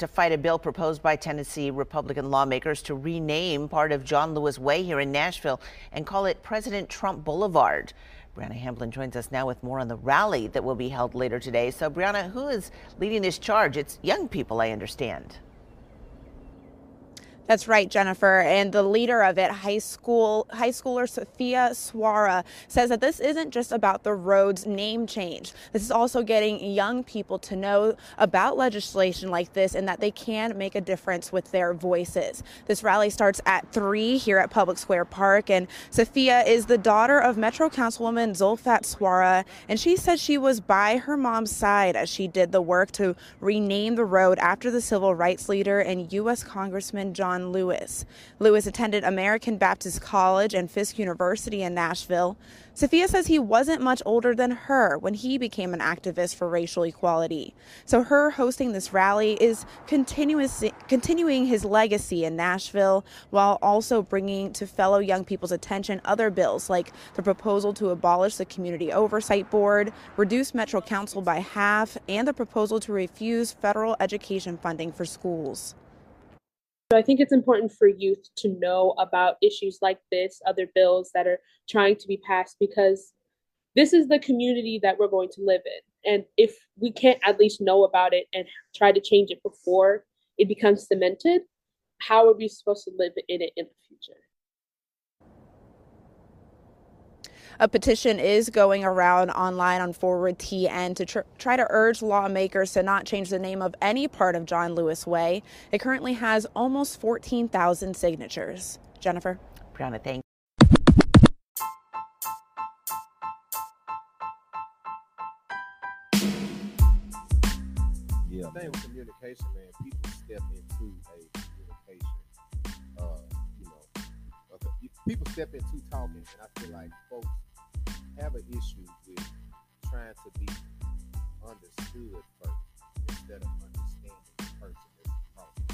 To fight a bill proposed by Tennessee Republican lawmakers to rename part of John Lewis Way here in Nashville and call it President Trump Boulevard. Brianna Hamblin joins us now with more on the rally that will be held later today. So, Brianna, who is leading this charge? It's young people, I understand. That's right, Jennifer. And the leader of it, high school high schooler Sophia Suara, says that this isn't just about the road's name change. This is also getting young people to know about legislation like this and that they can make a difference with their voices. This rally starts at three here at Public Square Park, and Sophia is the daughter of Metro Councilwoman Zulfat Suara, and she says she was by her mom's side as she did the work to rename the road after the civil rights leader and U.S. Congressman John Lewis. Lewis attended American Baptist College and Fisk University in Nashville. Sophia says he wasn't much older than her when he became an activist for racial equality. So her hosting this rally is continuing his legacy in Nashville while also bringing to fellow young people's attention other bills like the proposal to abolish the Community Oversight Board, reduce Metro Council by half, and the proposal to refuse federal education funding for schools. So I think it's important for youth to know about issues like this, other bills that are trying to be passed, because this is the community that we're going to live in. And if we can't at least know about it and try to change it before it becomes cemented, how are we supposed to live in it in the future? A petition is going around online on Forward TN to tr- try to urge lawmakers to not change the name of any part of John Lewis Way. It currently has almost 14,000 signatures. Jennifer? Brianna, thank Yeah, the thing with communication, man, people step into a communication. Uh, you know, people step into talking, and I feel like folks have an issue with trying to be understood first instead of understanding the person that's talking.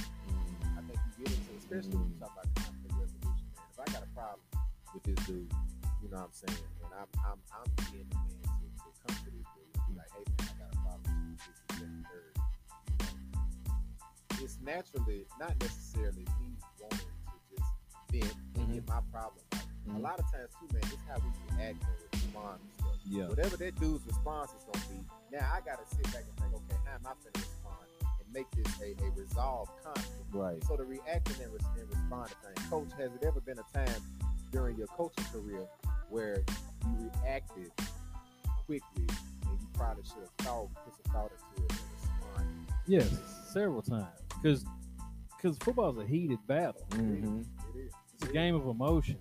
I think you get into, especially when you talk about the conflict resolution, man. If I got a problem with this dude, you know what I'm saying, and I'm I'm I'm being the man to, to come to this dude and be like, hey man, I got a problem with this, this, and third. It's naturally not necessarily me wanting to just vent and mm-hmm. get my problem out. Mm-hmm. A lot of times too, man, it's how we react respond and stuff. Yeah. Whatever that dude's response is gonna be, now I gotta sit back and think, okay, how am I gonna respond and make this a, a resolved conflict? Right. So the reacting and, res- and respond to things. Coach, has it ever been a time during your coaching career where you reacted quickly and you probably should have thought, put some thought into it and responded? Yes, several times. Because because football's a heated battle. Mm-hmm. It is. A game of emotion.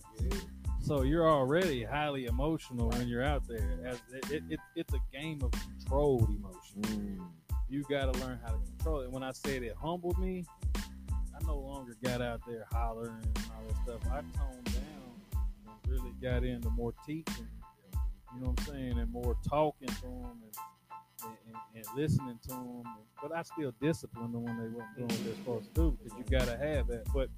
So you're already highly emotional when you're out there. As it, it, it it's a game of controlled emotion. Mm. You got to learn how to control it. When I said it humbled me, I no longer got out there hollering and all that stuff. I toned down and really got into more teaching. You know what I'm saying, and more talking to them and, and, and, and listening to them. But I still disciplined them when they weren't doing what they're supposed to do because you got to have that. But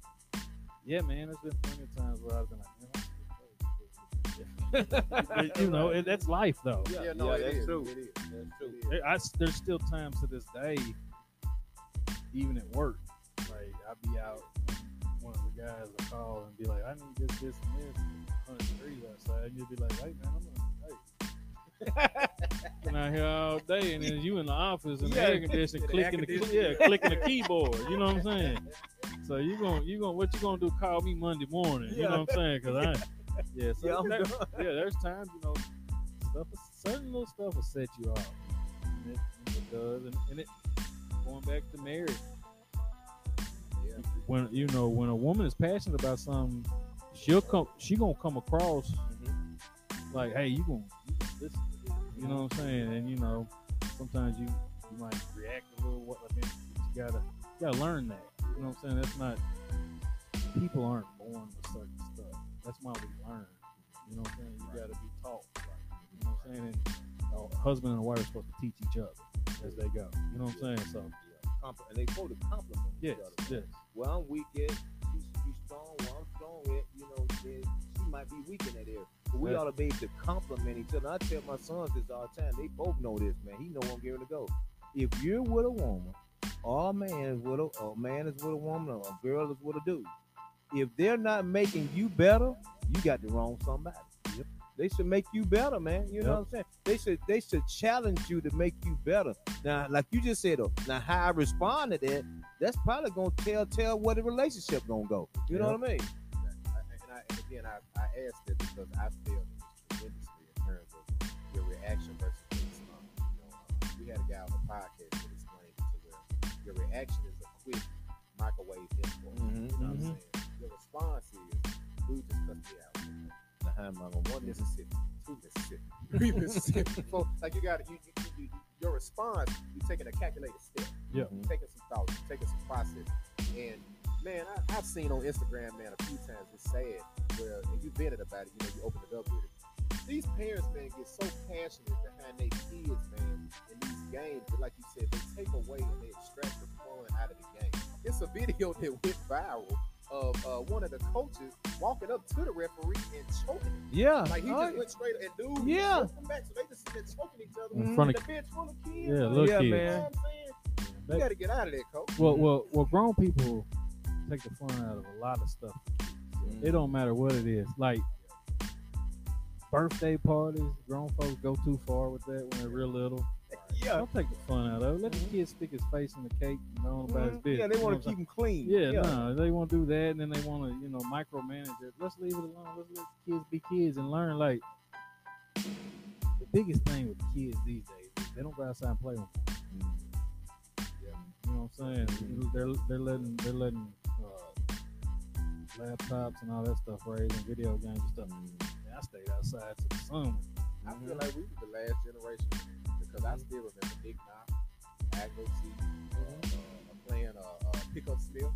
yeah, man, it's been plenty of times where I've been like, you know, it, that's life, though. Yeah, yeah no, yeah, that's, true. It is. That's mm-hmm. true. I, there's still times to this day, even at work, like I'll be out, one of the guys will call and be like, "I need this, this, and this." And 100 degrees outside, and you'll be like, "Hey, man, I'm gonna, hey." Been out here all day, and then you in the office and yeah, the air conditioning, clicking the, yeah, clicking the keyboard. You know what I'm saying? So you gonna you gonna what you gonna do? Call me Monday morning. You know what I'm saying? Because I yeah, so yeah, that, yeah, there's times you know stuff, certain little stuff will set you off, and it, it does, and, and, it going back to marriage. Yeah. When you know when a woman is passionate about something, she'll come, she gonna come across mm-hmm. Like, hey, you gonna, you gonna listen, you know what I'm saying, and you know sometimes you you might react a little. What I mean, you gotta you gotta learn that. You know what I'm saying? That's not people aren't born with certain stuff. that's why we learn. You know what I'm saying? You got to be taught. you know what I'm saying? And a husband and a wife are supposed to teach each other as they go. You know what I'm saying? So. and they supposed to compliment yes. Yes. Well, I'm weak at, she's, she's strong. Well, I'm strong at, you know, might be weak in that area. But we ought to be able to compliment each other. I tell my sons this all the time. They both know this, man. He know I'm getting to go. If you're with a woman, or a man is with a, a man is with a woman, or a girl is with a dude, if they're not making you better, you got the wrong somebody. Yep. They should make you better, man. You know what I'm saying? They should they should challenge you to make you better. Now, like you just said, though, now how I respond to that, that's probably gonna tell tell where the relationship gonna go. You know what I mean? And, again, I, I asked it because I feel tremendously in terms of your reaction versus your response. You know, uh, we had a guy on the podcast that explained it to where your reaction is a quick microwave info. Mhm, You know what I'm mhm. saying? Your response is, dude just cussed me out. Behind my own One Mississippi, two Mississippi, three Mississippi. So, like you got you, you, you, you, your response, you're taking a calculated step. Yeah. You're taking some thought, you're taking some process. And man, I, I've seen on Instagram, man, a few times it's sad where and you vented about it, you know, you opened it up with it. These parents, man, get so passionate behind their kids, man, in these games. But like you said, they take away and they extract the fun out of the game. It's a video that went viral of uh, one of the coaches walking up to the referee and choking him. Yeah. Like he just went straight and dude, Yeah. yeah, back, so they just been choking each other In in front the of- bench full of kids. Yeah, man. little Yeah, kids. You know man. what I'm saying? They- You got to get out of there, coach. Well, well, well, grown people take the fun out of a lot of stuff. Mm. It don't matter what it is. Like birthday parties, grown folks go too far with that when they're real little. Yeah. Don't take the fun out of it. Let the mm-hmm. kid stick his face in the cake and go on about his business. Yeah, they want to keep them clean. saying? Yeah, no, they want to do that, and then they want to, you know, micromanage it. Let's leave it alone. Let's let the kids be kids and learn. Like the biggest thing with kids these days, is they don't go outside and play with them. Mm. You know what I'm saying? Mm-hmm. They're they're letting they're letting laptops and all that stuff raise and video games and stuff. Man, I stayed outside to the sun. I feel like we were the last generation because I still remember Nick Knock, Agno C, uh, uh, playing uh, uh, pickup slip,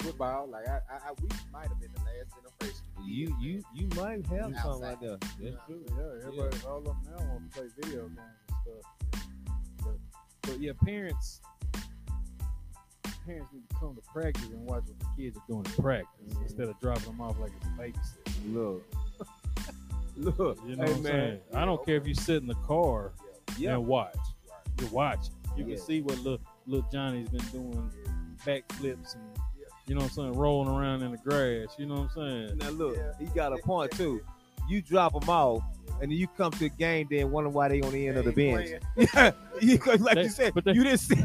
football. Like I, I, I, we might have been the last generation. You you you might have Outside. something there. Yeah, That's true. yeah, everybody, all of them now want to play video games and stuff. But, but yeah, parents, parents need to come to practice and watch what the kids are doing in practice mm-hmm. instead of dropping them off like it's a babysitter. Look. Look. You know hey, what I'm man. saying? I don't care if you sit in the car Yeah. and watch. You're watching. You Yeah. can see what little, little Johnny's been doing backflips and you know what I'm saying, rolling around in the grass. You know what I'm saying? Now look, he got a point too. You drop them off, and then you come to the game, then wonder why they on the end of the bench. Yeah, you- like They- you said, but they- you didn't see.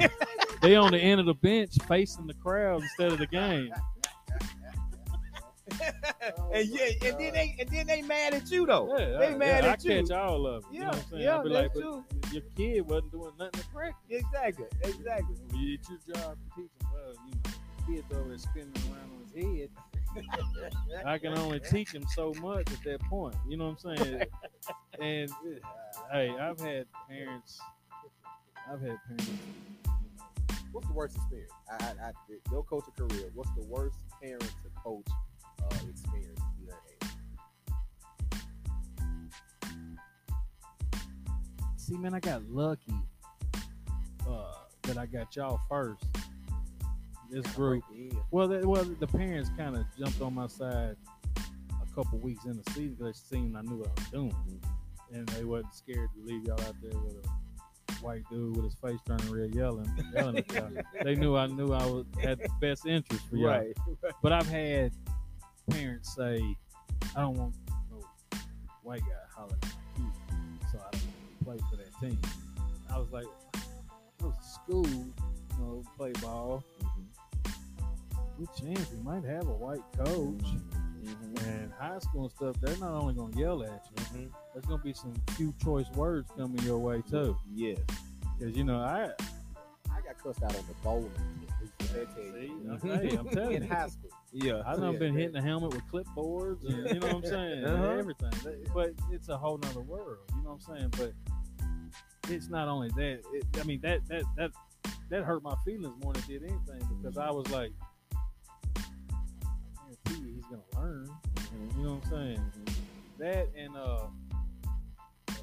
They on the end of the bench facing the crowd instead of the game. and yeah, and then they and then they mad at you though. Yeah, they I, mad yeah, at I you. catch all of it. you know Yeah, what I'm saying? yeah, I be like, true. your kid wasn't doing nothing to practice. Exactly, exactly. Well, It's your job to teach him. Well, you know, the kid's over there spinning around on his head. I can only teach him so much at that point. You know what I'm saying? and uh, hey, I've had parents. I've had parents. What's the worst experience? I, I, I, your coaching career. What's the worst parent to coach uh, experience you had? See, man, I got lucky uh, that I got y'all first. This group. Well, the, well, the parents kind of jumped on my side a couple weeks in the season because they seen I knew what I was doing, and they wasn't scared to leave y'all out there with a white dude with his face turning red, yelling, yelling at y'all. They knew I knew I was had the best interest for y'all. Right. But I've had parents say, "I don't want no white guy hollering at my kid, so I don't want to play for that team." I was like, "I was school, you know, play ball." Mm-hmm. good chance we might have a white coach. Mm-hmm. And high school and stuff, they're not only going to yell at you, mm-hmm. there's going to be some few choice words coming your way too. Mm-hmm. Yes. Because you know, I I got cussed out on the bowling team. They tell you. see, hey, I'm telling in you, high school. Yeah. I done Yeah, been yeah. hitting the helmet with clipboards, and you know what I'm saying, Uh-huh. everything. But it's a whole nother world, you know what I'm saying. But it's not only that. It, I mean, that that that that hurt my feelings more than it did anything because I was like, gonna learn. You know what I'm saying? That and uh, you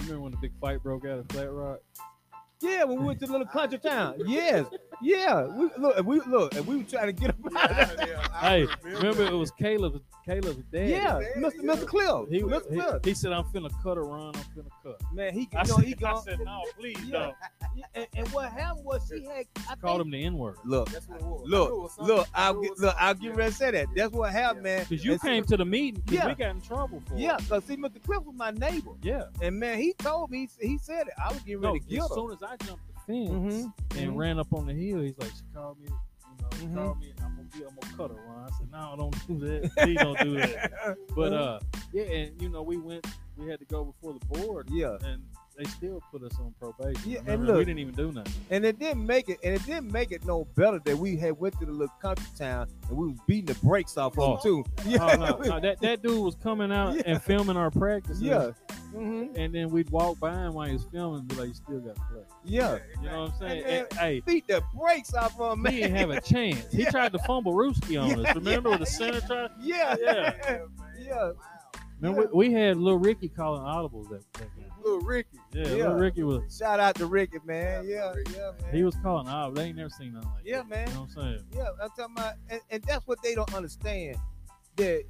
remember when the big fight broke out at Flat Rock? Yeah, when we went to the little country town. Yes. Yeah. We look and we look and we were trying to get him out of there. Hey, remember it was Caleb, Caleb's dad. Yeah, Mr. Mr. Cliff. He, Mr. he, Cliff. he said, "I'm finna cut a run. I'm finna cut." Man, he, I you know, said, he I said, "No, please Yeah. don't." And, and what happened was she had I Called think- him the N word Look, That's what it was. I knew it look, was look. I I'll get was look. I'll get ready to say that. That's what happened, man. because you And see- came to the meeting Yeah. we got in trouble for Yeah, it. cause see, Mr. Cliff was my neighbor, Yeah. and man, he told me he said it. I was getting No, ready to as get her. soon as I jumped the fence Mhm, and mhm. ran up on the hill. He's like, she called me, you know, she Mhm. called me. I'm gonna, be, I'm gonna cut her. Ron. I said, no, don't do that. Please don't do that. But uh, yeah, and you know, we went, we had to go before the board, yeah, and they still put us on probation. Yeah, and Remember, we didn't even do nothing. and it didn't make it, and it didn't make it no better that we had went to the little country town and we was beating the brakes off of Oh. them too. Oh, Yeah, no, no, that that dude was coming out Yeah. and filming our practices. yeah, hmm And then we'd walk by him while he was filming and be like, you still got to play. yeah. You know what I'm saying? And- And, hey, Beat the brakes off of them, man. he didn't have a chance. He Yeah. tried to fumblerooski on Yeah, us. Remember with the center try? Yeah, Yeah. yeah. Remember, we, we had little Ricky calling audibles that, that game. Little Ricky. Yeah, Yeah. Lil Ricky was Shout out to Ricky, man. Yeah, yeah, man. he was calling audibles. They ain't never seen nothing like Yeah, that. man. You know what I'm saying? Yeah, I'm talking about, and, and that's what they don't understand. That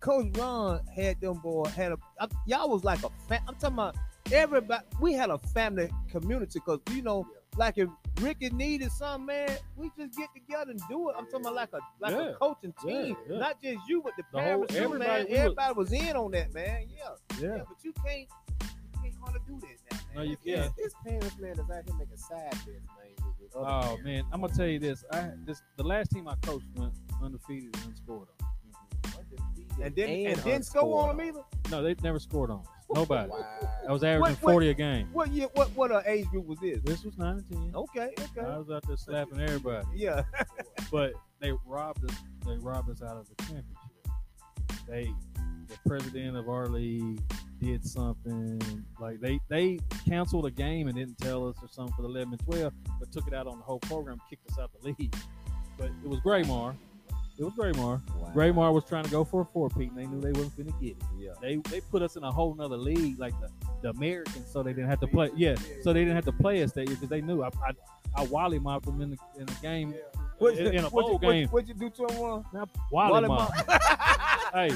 Coach Ron had them boy had a I, y'all was like a fam- I'm talking about everybody. We had a family community because you know, like if Ricky needed something, man, we just get together and do it. I'm talking about like a like Yeah. a coaching team, yeah. not just you, but the, The whole- parents too, everybody, man. we was- Everybody was in on that, man. Yeah, Yeah. yeah, but you can't you can't hardly do that now, man. No, you can't. This, parents, man, is out here making side bets, man. With, with other Oh parents. man, I'm gonna tell you this. I this the last team I coached went undefeated and unscored on. And then and, And then score on them either. No, they never scored on us. Nobody. Wow. I was averaging What- what- 40 a game. What year? What what uh, age group was this? This was nine and ten. Okay, okay. I was out there slapping everybody. Yeah. but they robbed us. They robbed us out of the championship. They, the president of our league, did something like they they canceled a game and didn't tell us or something for the 11 and 12, but took it out on the whole program, kicked us out of the league. But it was Graymar. It was Graymar. Wow. Graymar was trying to go for a four peat, and they knew they wasn't going to get it. Yeah. They they put us in a whole nother league, like the, the Americans, so they didn't have to play. Yeah, so they didn't have to play us that year because they knew I I, I wally mopped them in the in the game uh, What, in, in a bowl you, game. What, you do to him? One? Wally, Wally mop. hey,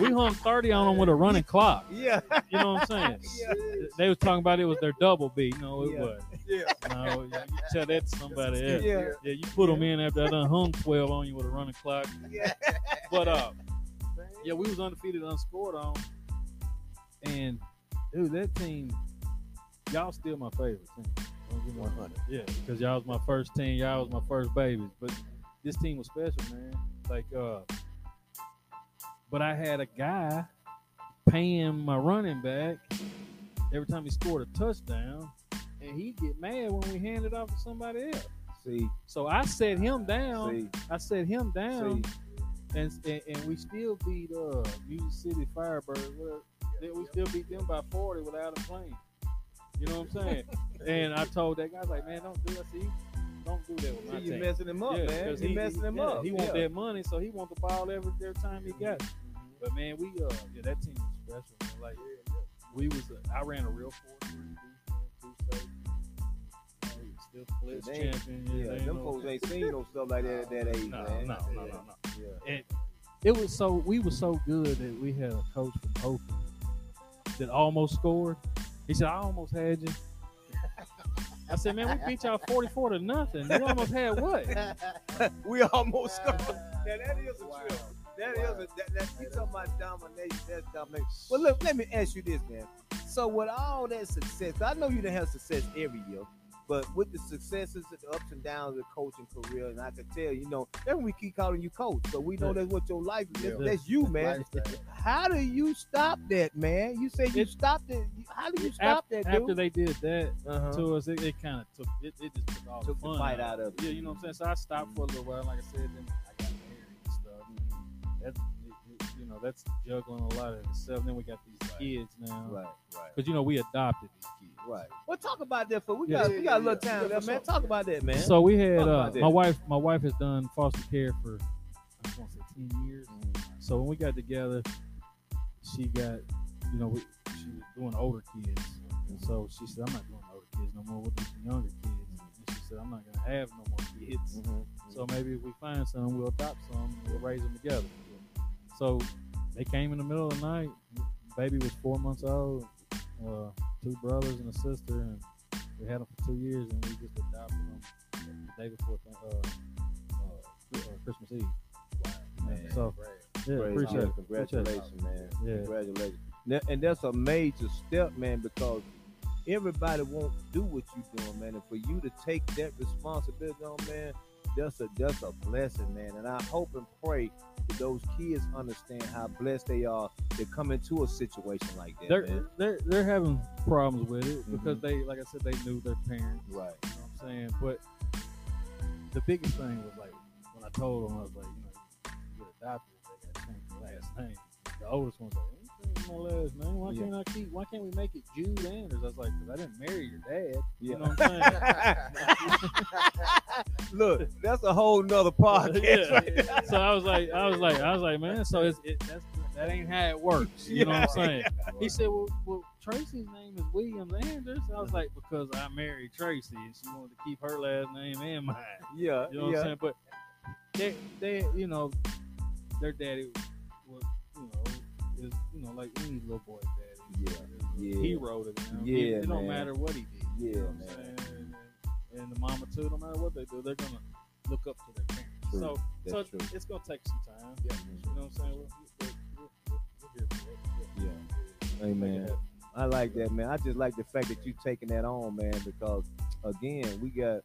we hung thirty on them with a running clock. Yeah. You know what I'm saying? Yeah. They was talking about it was their double B. No, it Yeah. was. Yeah. No, you tell that to somebody else. Yeah. Yeah, you put them in after I done hung twelve on you with a running clock. Yeah. But uh, yeah, we was undefeated, unscored on, and dude, that team, y'all still my favorite team. Don't get me wrong. 100. Yeah, because y'all was my first team, y'all was my first babies. But this team was special, man. Like, uh, but I had a guy paying my running back every time he scored a touchdown, and he'd get mad when we handed off to somebody else. See, So I set him down. see, I set him down, see. and, and and we still beat uh Music City Firebird. We still beat them by forty without a playing. You know what I'm saying? and I told that guy, I was like, man, don't do that. See, don't do that with my See, you messing him up, Yeah, man. 'cause You messing him yeah, up. He want yeah. that money, so he want the ball every, every time he got. it. But man, we uh yeah, that team was special. Man. Like we was, uh, I ran a real four three Still They champion. Yeah, they them know- folks ain't seen no stuff like that at that age, no, man. no, no, no, no. Yeah. And it was so we were so good that we had a coach from Oakland that almost scored. He said, "I almost had you." I said, "Man, we beat y'all forty-four to nothing. You almost had what?" we almost scored. Now that is a trip. That is a that, that you talking about domination. That's domination. Well, look, let me ask you this, man. So with all that success, I know you didn't have success every year, but with the successes and the ups and downs of the coaching career, and I can tell, you know, that's when we keep calling you coach. So we know that's what your life is. That's, Yeah. that's you, man. How do you stop that, man? You say you It- stopped it. How do you stop that, After they did that uh-huh. to us, it, it kind of took it, it just took all Took the the fun fight out of it. Yeah, you know what I'm saying. So I stopped for a little while. Like I said, then I got married and stuff. That's it- you know that's juggling a lot of stuff. Then we got these kids now. Right, right. Because you know we adopted these kids. Right. Well, talk about that for we Yeah. got we got a little Yeah, time left, man. sure. Talk about that, man. So we had uh, my wife. My wife has done foster care for I want to say ten years. So when we got together, she got you know we, she was doing older kids, and so she said I'm not doing older kids no more. We'll do some younger kids. And she said I'm not gonna have no more kids. So maybe if we find some, we'll adopt some. We'll raise them together. So they came in the middle of the night. Baby was four months old. Uh, two brothers and a sister, and we had them for two years, and we just adopted them the day before uh, uh, uh, Christmas Eve. Wow, man. So yeah, Praise appreciate it. Congratulations, man. Yeah. Congratulations. That- And that's a major step, man, because everybody won't do what you're doing, man. And for you to take that responsibility on, man, that's a that's a blessing, man. And I hope and pray that those kids understand how blessed they are to come into a situation like that, They're man. they're they're having problems with it mm-hmm. because they, like I said, they knew their parents. Right. You know what I'm saying? But the biggest thing was like when I told them, I was like, you know, you get adopted, they got to change your last name. The oldest one's like, "I ain't changing my last name. Why Yeah. can't I keep? Why can't we make it Jude Anders? I was like, because I didn't marry your dad. Yeah. You know what I'm saying? Look, that's a whole nother podcast. Yeah. right so I was like, I was like, I was like, man. So it's, it, that's that ain't how it works. You know what I'm saying? He said, well, well, Tracy's name is Williams Anders. I was like, because I married Tracy and she wanted to keep her last name and mine. Yeah, You know what yeah. I'm saying? But they, they, you know, their daddy was, you know, is, you know, like any little boy's daddy. Yeah, yeah. Hero to them. Yeah, it, it don't matter what he did. Yeah, you know what I'm man. And, the mama too, no matter what they do, they're gonna look up to their parents. True. So, so true. it's gonna take some time. Yeah, you know what I'm saying? Yeah. Amen. I like that, man. I just like the fact that you're taking that on, man, because again, we got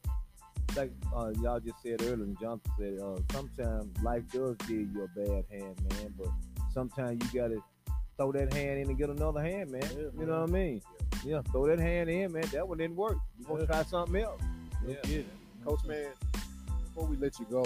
like uh, y'all just said earlier, and Johnson said, uh, sometimes life does give you a bad hand, man, but sometimes you gotta throw that hand in and get another hand, man. Yeah, you know what I mean? Yeah, throw that hand in, man. That one didn't work. You gonna try something else? Go Yeah. it. Coach man, before we let you go,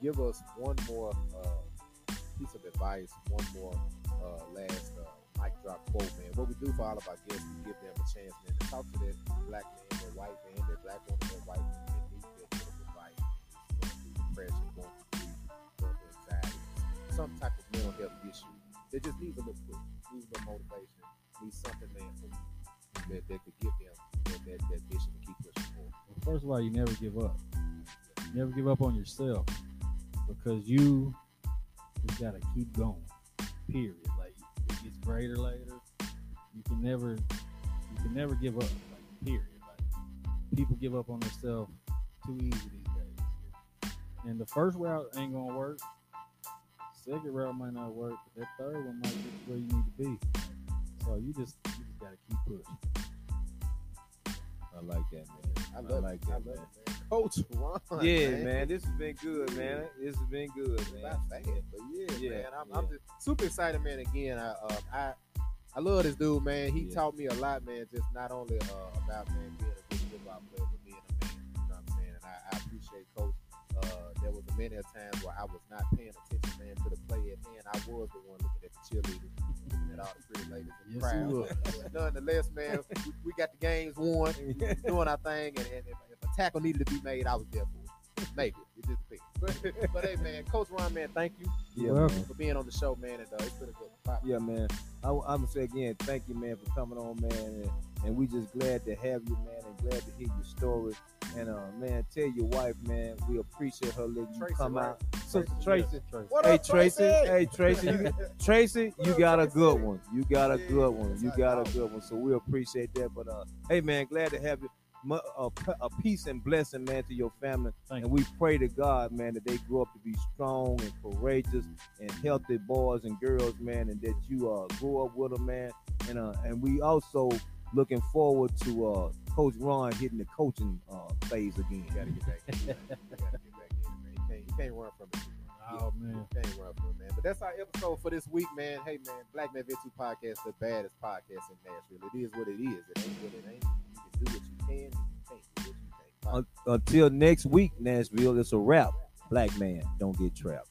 give us one more uh, piece of advice, one more uh, last uh, mic drop quote, man. What we do for all of our guests, we give them a chance, man, to talk to that black man, that white man, that black woman, that white man that needs medical advice, going through depression, going through anxiety, some type of mental health issue. They just need a little push, need a little motivation, need something, man, that, that could give them that, that, that mission first of all, you never give up. You never give up on yourself because you just gotta keep going. Period. Like it gets greater later. You can never, you can never give up. Like period. Like people give up on themselves too easy these days. And the first route ain't gonna work. Second route might not work, but that third one might get where you need to be. So you just, you just gotta keep pushing. I like that, man. I love like it. I that, love man. it, man. Coach Ron. Yeah, man. This has been good, man. This has been good, man. not fast, but yeah, Yeah, man. I'm, I'm just super excited, man. Again, I, uh, I, I love this dude, man. He Yeah. taught me a lot, man. Just not only uh, about man being a good football player, but being a man. You know what I'm saying? And I, I appreciate Coach. Uh, there was many a times where I was not paying attention, man, to the play at hand. I was the one looking at the cheerleaders, at all the pretty ladies in the Yes, crowd. you was. Nonetheless, man, we, we got the games won, doing our thing, and, and if, if a tackle needed to be made, I was there for it. Maybe it just depends. But, but hey, man, Coach Ron, man, thank you Yeah, man. for being on the show, man. And uh, it's been a good pop. Yeah, man. I, I'm gonna say again, thank you, man, for coming on, man. And, and we just glad to have you, man, and glad to hear your story. And uh, man, tell your wife, man, we appreciate her letting you Tracy, come right? out. Sister Tracy. What Hey up, Tracy, Tracy? hey Tracy, you, Tracy, you up, got a good one. You got a good one. You got a good one. So we appreciate that. But uh, hey man, glad to have you. A A, p- a peace and blessing, man, to your family. Thank and we pray to God, man, that they grow up to be strong and courageous and healthy boys and girls, man, and that you uh grow up with them, man. And uh, and we also looking forward to uh Coach Ron hitting the coaching uh phase again. You gotta get back in. it. You gotta get back in, man. You can't, you can't run from it. Oh man. You can't run from it, man. But that's our episode for this week, man. Hey, man, Black Man Vet 2 Podcast, the baddest podcast in Nashville. It is what it is. It ain't what it ain't. You can do what you can. You can't do what you can't. Until next week, Nashville, it's a wrap. Black man, don't get trapped.